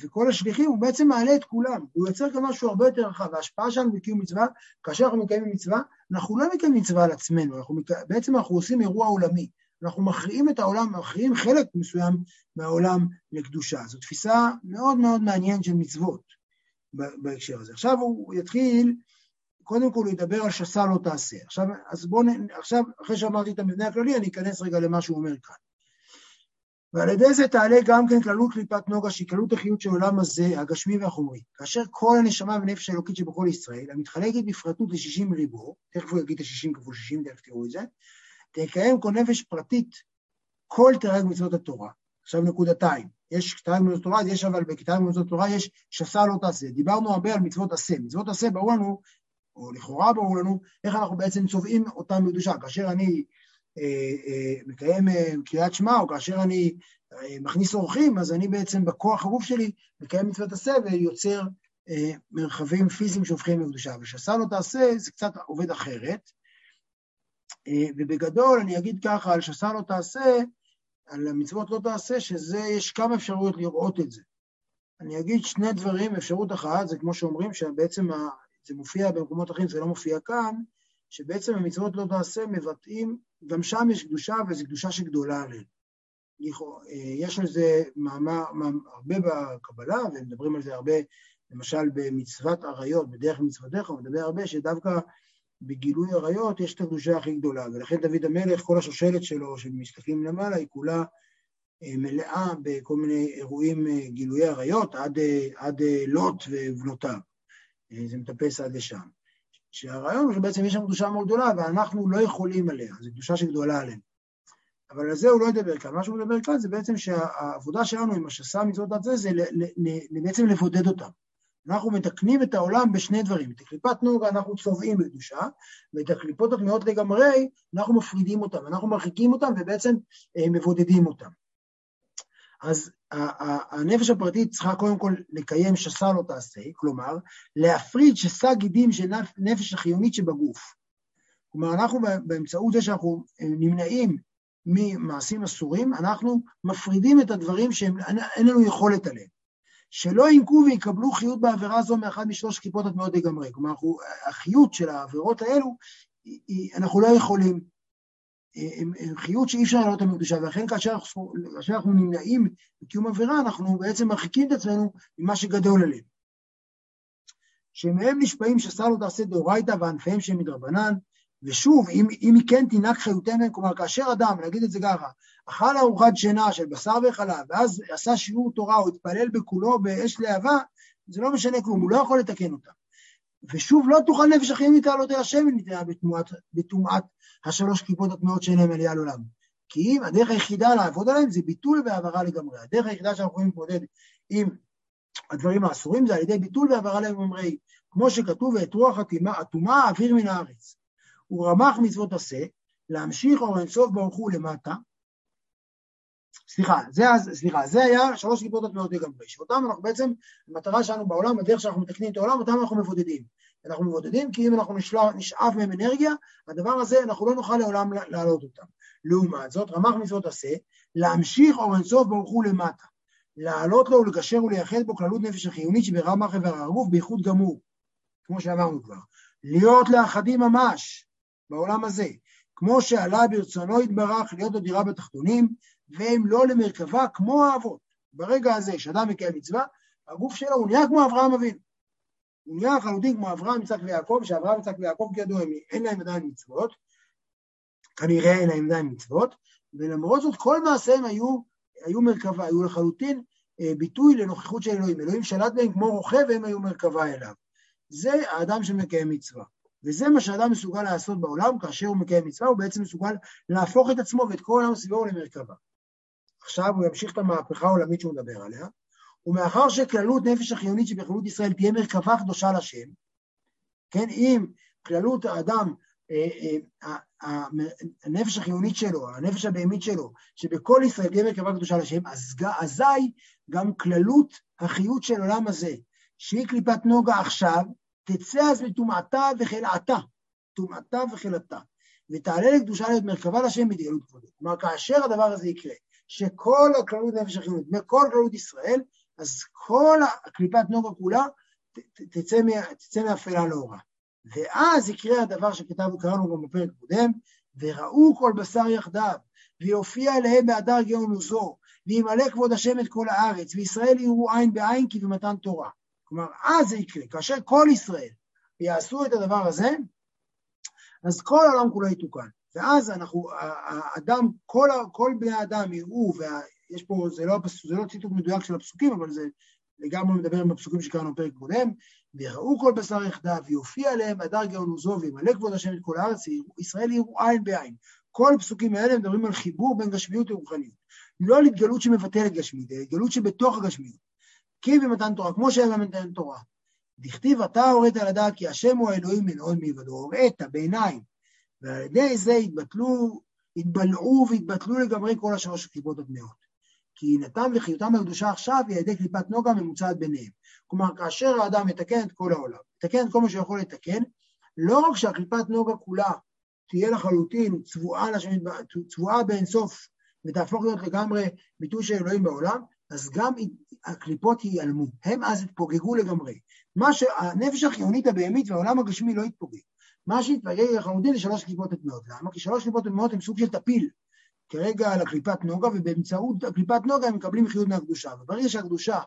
וכל השליחים, הוא בעצם מעלה את כולם, הוא יוצר כאן משהו הרבה יותר רחב, ההשפעה שלנו בקיום מצווה, כאשר אנחנו מקיימים מצווה, אנחנו לא מקיימים מצווה על עצמנו, אנחנו, בעצם אנחנו עושים אירוע עולמי, אנחנו מכריעים את העולם, מכריעים חלק מסוים מהעולם לקדושה. זו תפיסה מאוד מאוד מעניינת של מצוות בהקשר הזה. עכשיו הוא יתחיל קודם כל הוא ידבר על שסה לא תעשה. עכשיו, אז בואו, עכשיו, אחרי שאמרתי את המבנה הכללי, אני אכנס רגע למה שהוא אומר כאן. ועל ידי זה תעלה גם כן כללות קליפת נוגה, שהיא כללות החיות של עולם הזה, הגשמי והחומרי. כאשר כל הנשמה ונפש האלוקית שבכל ישראל, המתחלקת בפרטות ל-60 ריבו, תכף הוא יגיד את ה-60 כפול 60, תכף תראו את זה, תקיים כל נפש פרטית כל תרג מצוות התורה. עכשיו נקודתיים, יש תרג מצוות התורה, יש אבל בכתב מצוות התורה יש שסה לא תעשה. דיברנו הרבה על מצוות עשה. מצוות עשה, ברור לנו או לכאורה ברור לנו, איך אנחנו בעצם צובעים אותם בקדושה. כאשר אני אה, אה, מקיים אה, קריאת שמע, או כאשר אני אה, מכניס אורחים, אז אני בעצם בכוח הגוף שלי מקיים מצוות עשה ויוצר אה, מרחבים פיזיים שהופכים לקדושה, ושעשה לא תעשה זה קצת עובד אחרת, אה, ובגדול אני אגיד ככה על שעשה לא תעשה, על המצוות לא תעשה, שזה, יש כמה אפשרויות לראות את זה. אני אגיד שני דברים, אפשרות אחת, זה כמו שאומרים שבעצם זה מופיע במקומות אחרים, זה לא מופיע כאן, שבעצם המצוות לא תעשה מבטאים, גם שם יש קדושה, וזו קדושה שגדולה עליהם. יש על זה מאמר, הרבה בקבלה, ומדברים על זה הרבה, למשל במצוות עריות, בדרך מצוותיך, הוא מדבר הרבה שדווקא בגילוי עריות יש את הקדושה הכי גדולה, ולכן דוד המלך, כל השושלת שלו, שמסתכלים למעלה, היא כולה אה, מלאה בכל מיני אירועים, אה, גילויי עריות, עד, אה, עד לוט ובנותיו. זה מטפס עד לשם. שהרעיון הוא שבעצם יש שם קדושה מאוד גדולה, ואנחנו לא יכולים עליה, זו קדושה שגדולה עלינו. אבל על זה הוא לא ידבר כאן. מה שהוא מדבר כאן זה בעצם שהעבודה שלנו עם השסה מצוות עד זה, זה בעצם לבודד אותם. אנחנו מתקנים את העולם בשני דברים. את הקליפת נוגה אנחנו צובעים בקדושה, ואת הקליפות הטמעות לגמרי, אנחנו מפרידים אותם, אנחנו מרחיקים אותם ובעצם אה, מבודדים אותם. אז הנפש הפרטית צריכה קודם כל לקיים שסה לא תעשה, כלומר, להפריד שסה גידים של נפש החיונית שבגוף. כלומר, אנחנו באמצעות זה שאנחנו אה, נמנעים ממעשים אסורים, אנחנו מפרידים את הדברים שאין לנו יכולת עליהם. שלא ינקו ויקבלו חיות בעבירה זו מאחד משלוש כיפות הטמעות לגמרי. כלומר, החיות של העבירות האלו, אנחנו לא יכולים חיות שאי אפשר לעלות אותם מקדושה, ולכן כאשר כאשר אנחנו נמנעים בקיום עבירה, אנחנו בעצם מרחיקים את עצמנו ממה שגדול עליהם. שמהם נשפעים לא תעשה דאורייתא וענפיהם שהם מדרבנן, ושוב, אם, אם היא כן תנהג חיותיהם, כלומר, כאשר אדם, נגיד את זה ככה, אכל ארוחת שינה של בשר וחלב, ואז עשה שיעור תורה או התפלל בכולו באש להבה, זה לא משנה כלום, הוא לא יכול לתקן אותה. ושוב, לא תוכל נפש החיונית לעלות אל השם ונתנה בטומאת השלוש כיפות הטמעות שאין להם עלייה לעולם. כי אם הדרך היחידה לעבוד עליהם זה ביטול והעברה לגמרי. הדרך היחידה שאנחנו יכולים להתמודד עם הדברים האסורים זה על ידי ביטול והעברה לגמרי. כמו שכתוב, ואת רוח הטומאה אוויר מן הארץ. הוא רמח מצוות עשה, להמשיך אור אינסוף ברוך הוא למטה. סליחה, זה, סליחה, זה היה שלוש כיפות הטמעות לגמרי, שאותם אנחנו בעצם, המטרה שלנו בעולם, הדרך שאנחנו מתקנים את העולם, אותם אנחנו מבודדים. אנחנו מבודדים כי אם אנחנו נשאף מהם אנרגיה, הדבר הזה, אנחנו לא נוכל לעולם להעלות אותם. לעומת זאת, רמ"ח מצוות עשה, להמשיך אור אינסוף ברוך הוא למטה. לעלות לו ולגשר ולייחד בו כללות נפש החיונית שברמ"ח איבר הגוף בייחוד גמור, כמו שאמרנו כבר. להיות לאחדים ממש בעולם הזה, כמו שעלה ברצונו יתברך להיות לו דירה בתחתונים, והם לא למרכבה כמו האבות. ברגע הזה שאדם מקיים מצווה, הגוף שלו הוא נהיה כמו אברהם אבינו. הוא נהיה לחלוטין כמו אברהם, יצחק ויעקב, שאברהם, יצחק ויעקב כידוע אין להם עדיין מצוות, כנראה אין להם עדיין מצוות, ולמרות זאת כל מעשיהם היו, היו מרכבה, היו לחלוטין אה, ביטוי לנוכחות של אלוהים. אלוהים שלט בהם כמו רוכב והם היו מרכבה אליו. זה האדם שמקיים מצווה. וזה מה שאדם מסוגל לעשות בעולם כאשר הוא מקיים מצווה, הוא בעצם מסוגל להפוך את עצמו ואת כל העולם סביבו למרכבה. עכשיו הוא ימשיך את המהפכה העולמית שהוא מדבר עליה, ומאחר שכללות נפש החיונית שבכללות ישראל תהיה מרכבה קדושה לשם, כן, אם כללות האדם, אה, אה, הנפש החיונית שלו, הנפש הבהמית שלו, שבכל ישראל תהיה מרכבה קדושה לשם, אז אזי גם כללות החיות של עולם הזה, שהיא קליפת נוגה עכשיו, תצא אז מטומאתה וחלאתה, טומאתה וחלאתה, ותעלה לקדושה להיות מרכבה לשם בדגלות כבודו. כלומר, כאשר הדבר הזה יקרה, שכל הכללות נפש החיונית, מכל כללות ישראל, אז כל הקליפת נוגה כולה תצא, תצא מאפלה לאורה. ואז יקרה הדבר שכתבנו, קראנו גם בפרק קודם, וראו כל בשר יחדיו, ויופיע אליהם בהדר גאון עוזו, וימלא כבוד השם את כל הארץ, וישראל יראו עין בעין כי במתן תורה. כלומר, אז זה יקרה, כאשר כל ישראל יעשו את הדבר הזה, אז כל העולם כולו יתוקן. ואז אנחנו, האדם, כל, כל בני האדם יראו, ויש פה, זה לא, זה לא ציטוט מדויק של הפסוקים, אבל זה לגמרי מדבר עם הפסוקים שקראנו בפרק קודם, ויראו כל בשר יחדיו, ויופיע עליהם הדר גאון עוזו, וימלא כבוד השם את כל הארץ, ישראל יראו עין בעין. כל הפסוקים האלה מדברים על חיבור בין גשמיות לרוחניות. לא על התגלות שמבטלת גשמיות, אלא התגלות שבתוך הגשמיות. כי במתן תורה, כמו שהיה במתן תורה. דכתיב אתה הורית לדעת כי השם הוא האלוהים מן מלבדו, הורית בעיניים, ועל ידי זה התבטלו, התבלעו והתבטלו לגמרי כל השלוש הסיבות הטמעות. כי נתם וחיותם הקדושה עכשיו היא על ידי קליפת נוגה ממוצעת ביניהם. כלומר, כאשר האדם מתקן את כל העולם, מתקן את כל מה שיכול לתקן, לא רק שהקליפת נוגה כולה תהיה לחלוטין צבועה, לשם, צבועה באינסוף ותהפוך להיות לגמרי ביטוי של אלוהים בעולם, אז גם הקליפות ייעלמו, הם אז יתפוגגו לגמרי. מה שהנפש החיונית הבהמית והעולם הגשמי לא יתפוגג. מה שהתפוגג לחלוטין זה שלוש קליפות טמאות. למה? כי שלוש קליפות טמאות הם סוג של טפיל, כרגע על הקליפת נוגה, ובאמצעות הקליפת נוגה הם מקבלים חיות מהקדושה. וברגע שהקדושה,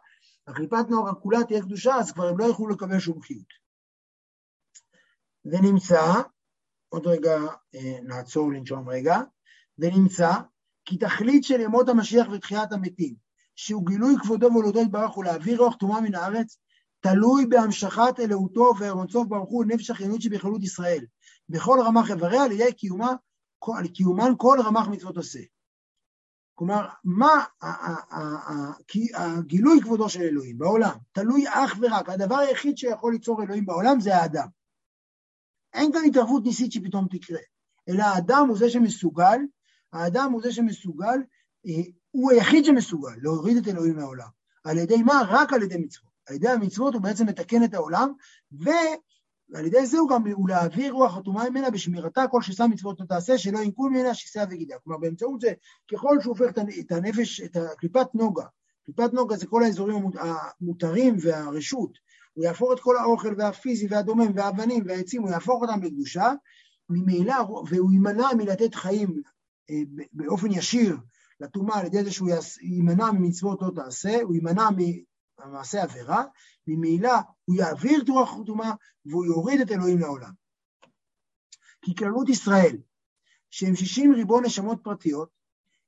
הקליפת נוגה כולה תהיה קדושה, אז כבר הם לא יוכלו לקבל שום חיות. ונמצא, עוד רגע אה, נעצור לנשום רגע, ונמצא כי תכלית של ימות המשיח ותחיית המתים, שהוא גילוי כבודו ועולותו יתברך ולהעביר רוח טומאה מן הארץ, תלוי בהמשכת אלוהותו ורצון ברוך הוא לנפש החיונית שבכללות ישראל, בכל רמ"ח איבריה על ידי קיומה, קיומן כל רמ"ח מצוות עושה. כלומר, מה הגילוי כבודו של אלוהים בעולם תלוי אך ורק, הדבר היחיד שיכול ליצור אלוהים בעולם זה האדם. אין כאן התערבות ניסית שפתאום תקרה, אלא האדם הוא זה שמסוגל, האדם הוא זה שמסוגל, אה, הוא היחיד שמסוגל להוריד את אלוהים מהעולם. על ידי מה? רק על ידי מצוות. על ידי המצוות הוא בעצם מתקן את העולם, ועל ידי זה הוא גם הוא להעביר רוח חתומה ממנה בשמירתה כל ששם מצוות לא תעשה, שלא ינקו ממנה שיסע וגידה. כלומר, באמצעות זה, ככל שהוא הופך את הנפש, את הקליפת נוגה, קליפת נוגה זה כל האזורים המותרים והרשות, הוא יהפוך את כל האוכל והפיזי והדומם והאבנים והעצים, הוא יהפוך אותם לקדושה, ממילא, והוא יימנע מלתת חיים אה, באופן ישיר לטומאה על ידי זה שהוא יימנע ממצוות לא תעשה, הוא יימנע ממעשה עבירה, ממילא הוא יעביר את רוח הטומאה והוא יוריד את אלוהים לעולם. כי כללות ישראל, שהם שישים ריבון נשמות פרטיות,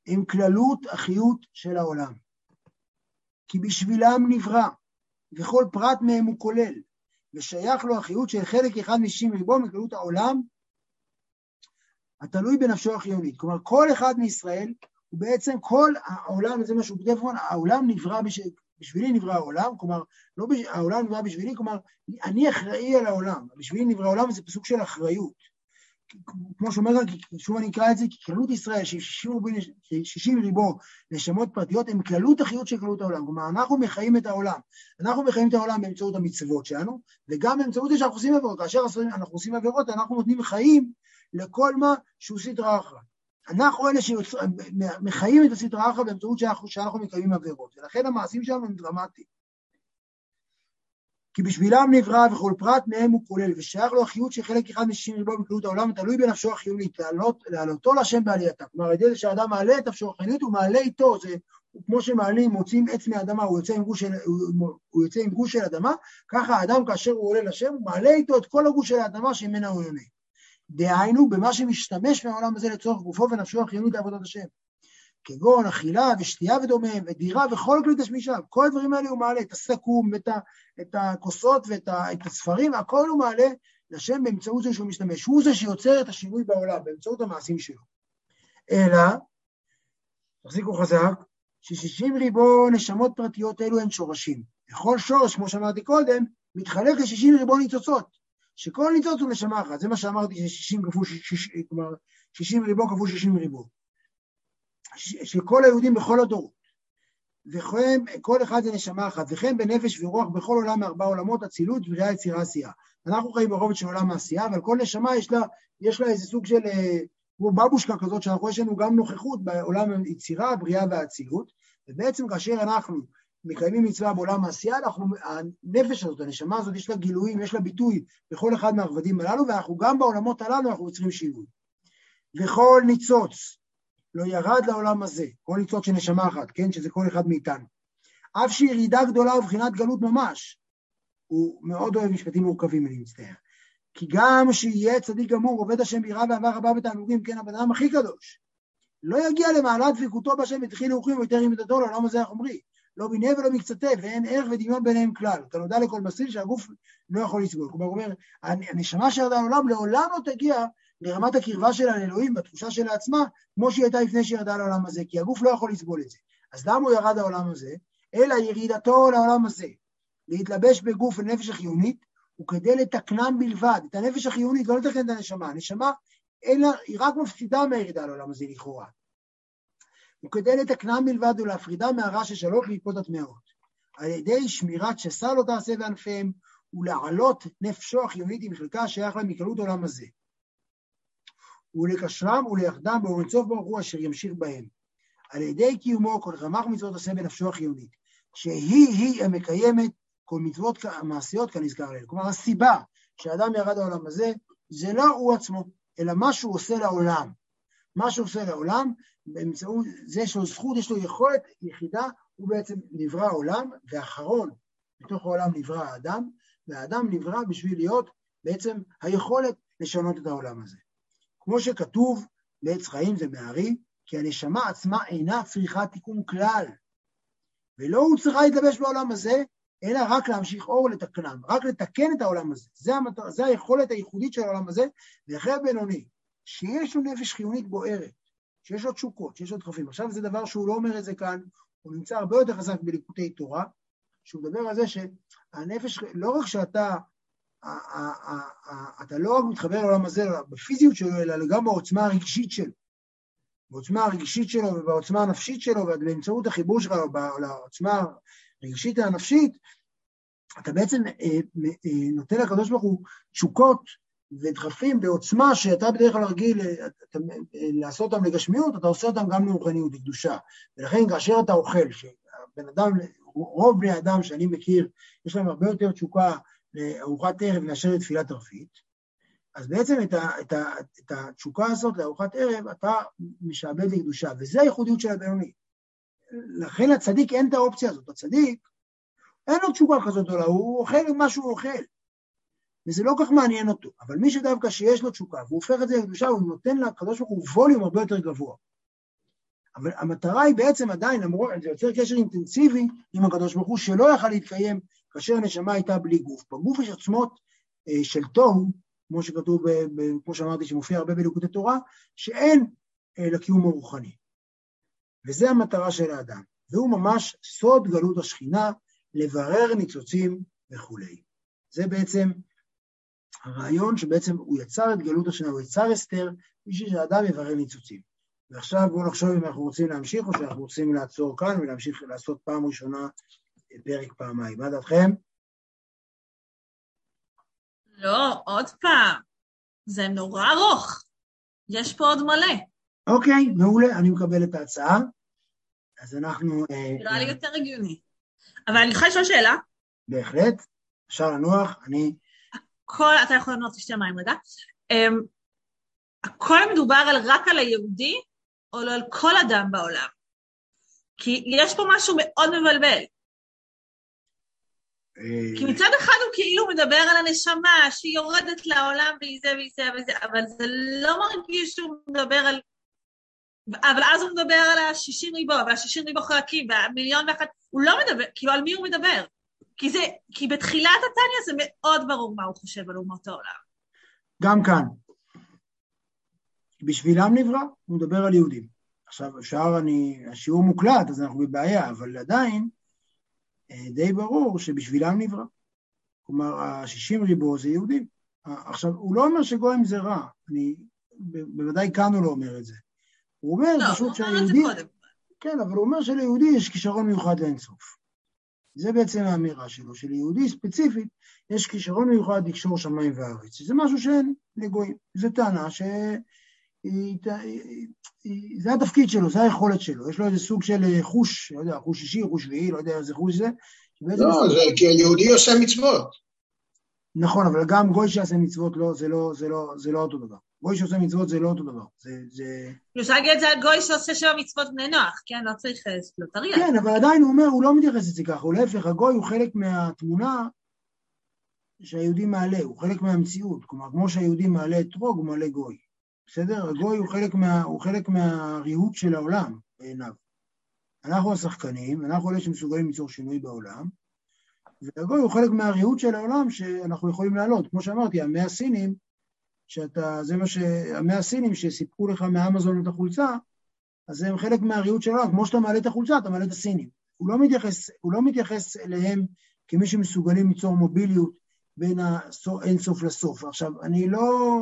הם כללות החיות של העולם. כי בשבילם נברא, וכל פרט מהם הוא כולל, ושייך לו החיות של חלק אחד משישים ריבון מכללות העולם, התלוי בנפשו החיונית. כלומר, כל אחד מישראל הוא בעצם כל העולם, זה מה שהוא כותב פה, העולם נברא, בש... בשבילי נברא העולם, כלומר, לא בש... העולם נברא בשבילי, כלומר, אני אחראי על העולם, בשבילי נברא העולם זה סוג של אחריות. כמו שאומר, שוב אני אקרא את זה, כי כללות ישראל, שישים ריבו נשמות פרטיות, הם כללות החיות של כללות העולם. כלומר, אנחנו מחיים את העולם. אנחנו מחיים את העולם באמצעות המצוות שלנו, וגם באמצעות זה שאנחנו עושים עבירות. כאשר אנחנו עושים עבירות, אנחנו נותנים חיים לכל מה שהוא סדרה אחת. אנחנו אלה שמחיים את הסדרה אחת באמצעות שאנחנו, שאנחנו מקיימים עבירות, ולכן המעשים שלנו הם דרמטיים. כי בשבילם נברא וכל פרט מהם הוא כולל, ושייך לו החיות של חלק אחד משישים ריבו בכללות העולם, תלוי בנפשו החיונית, לעלות, לעלותו להשם בעלייתה. כלומר, על ידי זה שהאדם מעלה את נפשו החיונית, הוא מעלה איתו, זה כמו שמעלים, מוצאים עץ מהאדמה, הוא יוצא עם גוש של, הוא, הוא יוצא עם גוש של אדמה, ככה האדם כאשר הוא עולה לשם, הוא מעלה איתו את כל הגוש של האדמה שממנה הוא יונה. דהיינו, במה שמשתמש מהעולם הזה לצורך גופו ונפשו החיונית לעבודת השם. כגון אכילה ושתייה ודומיהם, ודירה וכל כלי תשמישיו, כל הדברים האלה הוא מעלה, את הסכו"ם ואת את הכוסות ואת את הספרים, הכל הוא מעלה לשם באמצעות זה שהוא משתמש. הוא זה שיוצר את השינוי בעולם, באמצעות המעשים שלו. אלא, תחזיקו חזק, ששישים ריבו נשמות פרטיות אלו הן שורשים. לכל שורש, כמו שאמרתי קודם, מתחלק לשישים ריבו ניצוצות, שכל ניצוץ הוא נשמה אחת. זה מה שאמרתי, ששישים כפול שישים, כלומר, שישים ריבו כפול שישים ריבו. של כל היהודים בכל הדורות. וכן, כל אחד זה נשמה אחת, וכן בנפש ורוח בכל עולם מארבע עולמות, אצילות, בריאה, יצירה, עשייה. אנחנו חיים ברובד של עולם העשייה, אבל כל נשמה יש לה, יש לה איזה סוג של, אה, כמו בבושקה כזאת, שאנחנו, יש לנו גם נוכחות בעולם היצירה, הבריאה והאצילות, ובעצם כאשר אנחנו מקיימים מצווה בעולם העשייה, אנחנו, הנפש הזאת, הנשמה הזאת, יש לה גילויים, יש לה ביטוי בכל אחד מהרבדים הללו, ואנחנו גם בעולמות הללו אנחנו יוצרים שינוי. וכל ניצוץ לא ירד לעולם הזה, כל ניצוץ של נשמה אחת, כן, שזה כל אחד מאיתנו. אף שירידה גדולה ובחינת גלות ממש, הוא מאוד אוהב משפטים מורכבים, אני מצטער. כי גם שיהיה צדיק גמור, עובד השם ביראה ואהבה רבה בתענוגים, כן, הבן אדם הכי קדוש, לא יגיע למעלת דבקותו בהשם ותחיל לרוחים ויותר עם ידתו לעולם הזה החומרי. לא מיניה ולא מקצתה, ואין ערך ודמיון ביניהם כלל. כנודע לכל מסיר שהגוף לא יכול לסבול. כלומר, הוא אומר, הנשמה שירדה לעולם לעולם לא תגיע לרמת הקרבה שלה לאלוהים בתחושה שלה עצמה, כמו שהיא הייתה לפני שירדה לעולם הזה, כי הגוף לא יכול לסבול את זה. אז למה הוא ירד לעולם הזה? אלא ירידתו לעולם הזה, להתלבש בגוף ונפש החיונית, הוא כדי לתקנם בלבד, את הנפש החיונית, לא לתקן את הנשמה. הנשמה, אלא, היא רק מפסידה מהירידה לעולם הזה לכאורה. וכדי לתקנם בלבד ולהפרידה מהרע ששלוט בעקבות הטמעות, על ידי שמירת שסה לא תעשה בענפיהם, ולהעלות נפשו החיונית עם חלקה השייך להם מקלות עולם הזה. ולקשרם וליחדם באור אינסוף ברוך הוא אשר ימשיך בהם. על ידי קיומו כל רמ"ח מצוות עושה בנפשו החיונית, שהיא-היא המקיימת כל מצוות מעשיות כנזכר לעיל. כלומר, הסיבה שאדם ירד לעולם הזה, זה לא הוא עצמו, אלא מה שהוא עושה לעולם. מה שהוא עושה לעולם, באמצעות זה לו זכות, יש לו יכולת יחידה, הוא בעצם נברא עולם, ואחרון בתוך העולם נברא האדם, והאדם נברא בשביל להיות בעצם היכולת לשנות את העולם הזה. כמו שכתוב בעץ חיים זה מהארי, כי הנשמה עצמה אינה צריכה תיקון כלל, ולא הוא צריכה להתלבש בעולם הזה, אלא רק להמשיך אור לתקנם, רק לתקן את העולם הזה. זה, המטר, זה היכולת הייחודית של העולם הזה, ולכן הבינוני, שיש לו נפש חיונית בוערת, שיש לו תשוקות, שיש לו דחפים. עכשיו זה דבר שהוא לא אומר את זה כאן, הוא נמצא הרבה יותר חזק בליקוטי תורה, שהוא מדבר על זה שהנפש, לא רק שאתה, אתה לא רק מתחבר לעולם הזה בפיזיות שלו, אלא גם בעוצמה הרגשית שלו. בעוצמה הרגשית שלו ובעוצמה הנפשית שלו, ובאמצעות החיבור שלך לעוצמה הרגשית הנפשית, אתה בעצם אה, אה, נותן לקדוש ברוך הוא תשוקות ודחפים בעוצמה שאתה בדרך כלל רגיל לעשות אותם לגשמיות, אתה עושה אותם גם לרוחניות, לקדושה. ולכן כאשר אתה אוכל, שבן אדם, רוב בני אדם שאני מכיר, יש להם הרבה יותר תשוקה לארוחת ערב מאשר לתפילת ערבית, אז בעצם את, ה, את, ה, את התשוקה הזאת לארוחת ערב אתה משעבד לקדושה, וזה הייחודיות של הבינוני. לכן לצדיק אין את האופציה הזאת, הצדיק אין לו תשוקה כזאת גדולה, הוא אוכל מה שהוא אוכל, וזה לא כך מעניין אותו, אבל מי שדווקא שיש לו תשוקה והוא הופך את זה לקדושה, הוא נותן לקדוש ברוך הוא ווליום הרבה יותר גבוה. אבל המטרה היא בעצם עדיין, למרות, זה יוצר קשר אינטנסיבי עם הקדוש ברוך הוא, שלא יכל להתקיים כאשר הנשמה הייתה בלי גוף. בגוף יש עצמות אה, של תוהו, כמו שכתוב, ב, ב, כמו שאמרתי, שמופיע הרבה בליקודי תורה, שאין אה, לקיום הרוחני. וזה המטרה של האדם. והוא ממש סוד גלות השכינה, לברר ניצוצים וכולי. זה בעצם הרעיון שבעצם הוא יצר את גלות השכינה, הוא יצר אסתר בשביל שהאדם יברר ניצוצים. ועכשיו בואו נחשוב אם אנחנו רוצים להמשיך או שאנחנו רוצים לעצור כאן ולהמשיך לעשות פעם ראשונה פרק פעמיים. מה דעתכם? לא, עוד פעם. זה נורא ארוך. יש פה עוד מלא. אוקיי, מעולה, אני מקבל את ההצעה. אז אנחנו... אה, נראה לי יותר הגיוני. אבל אני יכולה לשאול שאלה? בהחלט, אפשר לנוח, אני... הכל, אתה יכול לנוח לשתי מים רגע. אמ, הכל מדובר על רק על היהודי, או לא על כל אדם בעולם? כי יש פה משהו מאוד מבלבל. כי מצד אחד הוא כאילו מדבר על הנשמה שהיא יורדת לעולם והיא זה והיא זה וזה, אבל זה לא מרגיש שהוא מדבר על... אבל אז הוא מדבר על השישים ריבו, והשישים ריבו חלקים, והמיליון ואחת, הוא לא מדבר, כאילו על מי הוא מדבר? כי זה, כי בתחילת התניא זה מאוד ברור מה הוא חושב על אומות העולם. גם כאן. בשבילם נברא, הוא מדבר על יהודים. עכשיו, אפשר, אני, השיעור מוקלט, אז אנחנו בבעיה, אבל עדיין, אה, די ברור שבשבילם נברא. כלומר, השישים ריבו זה יהודים. עכשיו, הוא לא אומר שגויים זה רע, אני, בוודאי כאן הוא לא אומר את זה. הוא אומר לא, פשוט שהיהודי... כן, אבל הוא אומר שליהודי יש כישרון מיוחד לאינסוף. זה בעצם האמירה שלו, שליהודי ספציפית יש כישרון מיוחד לקשור שמיים וארץ. זה משהו שאין לגויים. זו טענה ש... זה התפקיד שלו, זה היכולת שלו, יש לו איזה סוג של אה, חוש, לא יודע, חוש אישי, חוש שביעי, לא יודע איזה חוש זה. לא, זה כי היהודי עושה מצוות. נכון, אבל גם גוי שעושה מצוות לא, זה לא, זה לא, זה לא אותו דבר. גוי שעושה מצוות זה לא אותו דבר. זה... זה... אפשר להגיד את זה על גוי שעושה שבע מצוות בני נוח, כן? לא צריך לוטריה. כן, אבל עדיין הוא אומר, הוא לא מתייחס לזה ככה, הוא להפך, הגוי הוא חלק מהתמונה שהיהודי מעלה, הוא חלק מהמציאות. כלומר, כמו שהיהודי מעלה אתרוג, הוא מעלה גוי. בסדר? הגוי הוא חלק, מה, הוא חלק מהריהוט של העולם בעיניו. אנחנו השחקנים, אנחנו אלה שמסוגלים ליצור שינוי בעולם, והגוי הוא חלק מהריהוט של העולם שאנחנו יכולים לעלות. כמו שאמרתי, המאה הסינים, שאתה, זה מה ש... המאה הסינים שסיפקו לך מאמזון את החולצה, אז הם חלק מהריהוט של העולם. כמו שאתה מעלה את החולצה, אתה מעלה את הסינים. הוא לא מתייחס, הוא לא מתייחס אליהם כמי שמסוגלים ליצור מוביליות בין האין סוף לסוף. עכשיו, אני לא...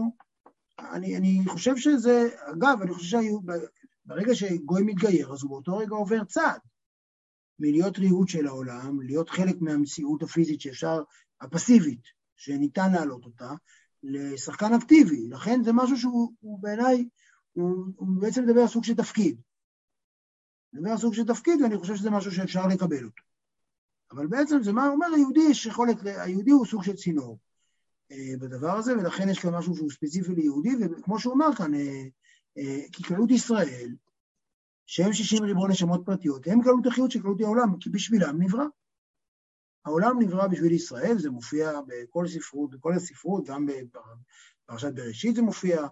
אני, אני חושב שזה, אגב, אני חושב ברגע שגוי מתגייר, אז הוא באותו רגע עובר צעד. מלהיות ריהוט של העולם, להיות חלק מהמציאות הפיזית שאפשר, הפסיבית, שניתן להעלות אותה, לשחקן אקטיבי. לכן זה משהו שהוא בעיניי, הוא, הוא בעצם מדבר על סוג של תפקיד. מדבר על סוג של תפקיד, ואני חושב שזה משהו שאפשר לקבל אותו. אבל בעצם זה מה אומר היהודי, יש יכולת, היהודי הוא סוג של צינור אה, בדבר הזה, ולכן יש כאן משהו שהוא ספציפי ליהודי, וכמו שהוא אמר כאן, אה, אה, כי כללות ישראל, שהם שישים ריבון נשמות פרטיות, הם כללות החיות של כללות העולם, כי בשבילם נברא. העולם נברא בשביל ישראל, זה מופיע בכל ספרות, בכל הספרות, גם בפרשת בראשית זה מופיע,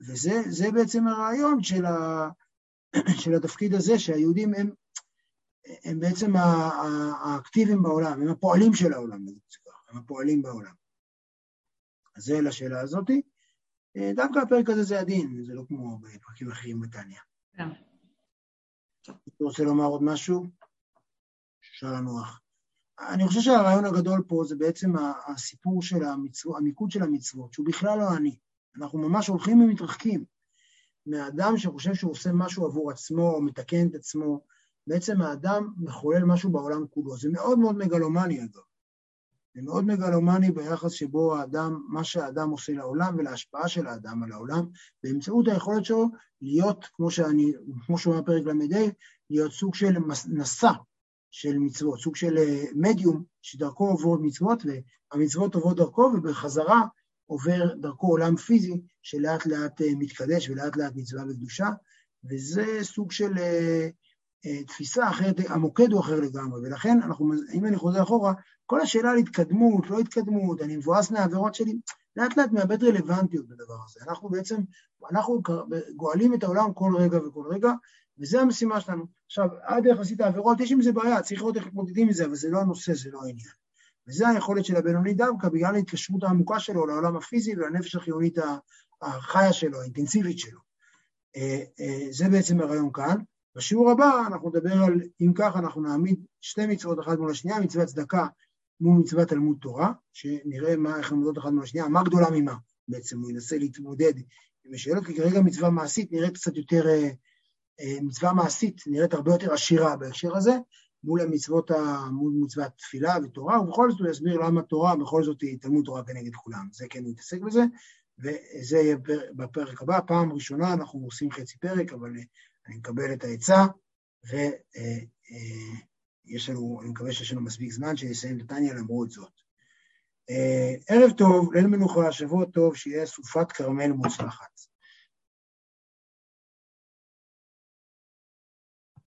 וזה בעצם הרעיון של, ה, של התפקיד הזה, שהיהודים הם הם בעצם האקטיביים בעולם, הם הפועלים של העולם, הם הפועלים בעולם. אז זה לשאלה הזאתי. אה, דווקא הפרק הזה זה הדין, זה לא כמו בפרקים אחרים בתניא. כן. אתה רוצה לומר עוד משהו? אפשר לנוח. אני חושב שהרעיון הגדול פה זה בעצם הסיפור של המצוות, המיקוד של המצוות, שהוא בכלל לא אני. אנחנו ממש הולכים ומתרחקים מהאדם שחושב שהוא עושה משהו עבור עצמו, או מתקן את עצמו, בעצם האדם מחולל משהו בעולם כולו. זה מאוד מאוד מגלומני אגב. זה מאוד מגלומני ביחס שבו האדם, מה שהאדם עושה לעולם ולהשפעה של האדם על העולם, באמצעות היכולת שלו להיות, כמו שאני, כמו שאומר פרק ל"ה, להיות סוג של נשא של מצוות, סוג של אה, מדיום שדרכו עוברות מצוות, והמצוות עוברות דרכו, ובחזרה עובר דרכו עולם פיזי שלאט לאט אה, מתקדש ולאט לאט מצווה וקדושה, וזה סוג של אה, תפיסה אחרת, המוקד הוא אחר לגמרי, ולכן אנחנו, אם אני חוזר אחורה, כל השאלה על התקדמות, לא התקדמות, אני מבואס מהעבירות שלי, לאט לאט מאבד רלוונטיות בדבר הזה. אנחנו בעצם, אנחנו גואלים את העולם כל רגע וכל רגע, וזו המשימה שלנו. עכשיו, עד איך עשית עבירות, יש עם זה בעיה, צריך לראות איך מתמודדים עם זה, אבל זה לא הנושא, זה לא העניין. וזה היכולת של הבינוני דווקא, בגלל ההתקשרות העמוקה שלו לעולם הפיזי ולנפש החיונית החיה שלו, האינטנסיבית שלו. אה, אה, זה בעצם הרעיון כאן. בשיעור הבא אנחנו נדבר על, אם כך אנחנו נעמיד שתי מצוות אחת מול השנייה, מצוות צדקה מול מצוות תלמוד תורה, שנראה מה, איך הן אחת מול השנייה, מה גדולה ממה בעצם, הוא ינסה להתמודד עם השאלות, כי כרגע מצווה מעשית נראית קצת יותר, אה, מצווה מעשית נראית הרבה יותר עשירה בהקשר הזה, מול המצוות, מול מצוות תפילה ותורה, ובכל זאת הוא יסביר למה תורה בכל זאת היא תלמוד תורה כנגד כולם, זה כן יתעסק בזה, וזה יהיה בפרק הבא, פעם ראשונה אנחנו עושים חצי פרק, אבל אני מקבל את העצה, ויש לנו, אני מקווה שיש לנו מספיק זמן שנסיים את למרות זאת. ערב טוב, ליל מנוחה, שבוע טוב, שיהיה סופת כרמל מוצלחת.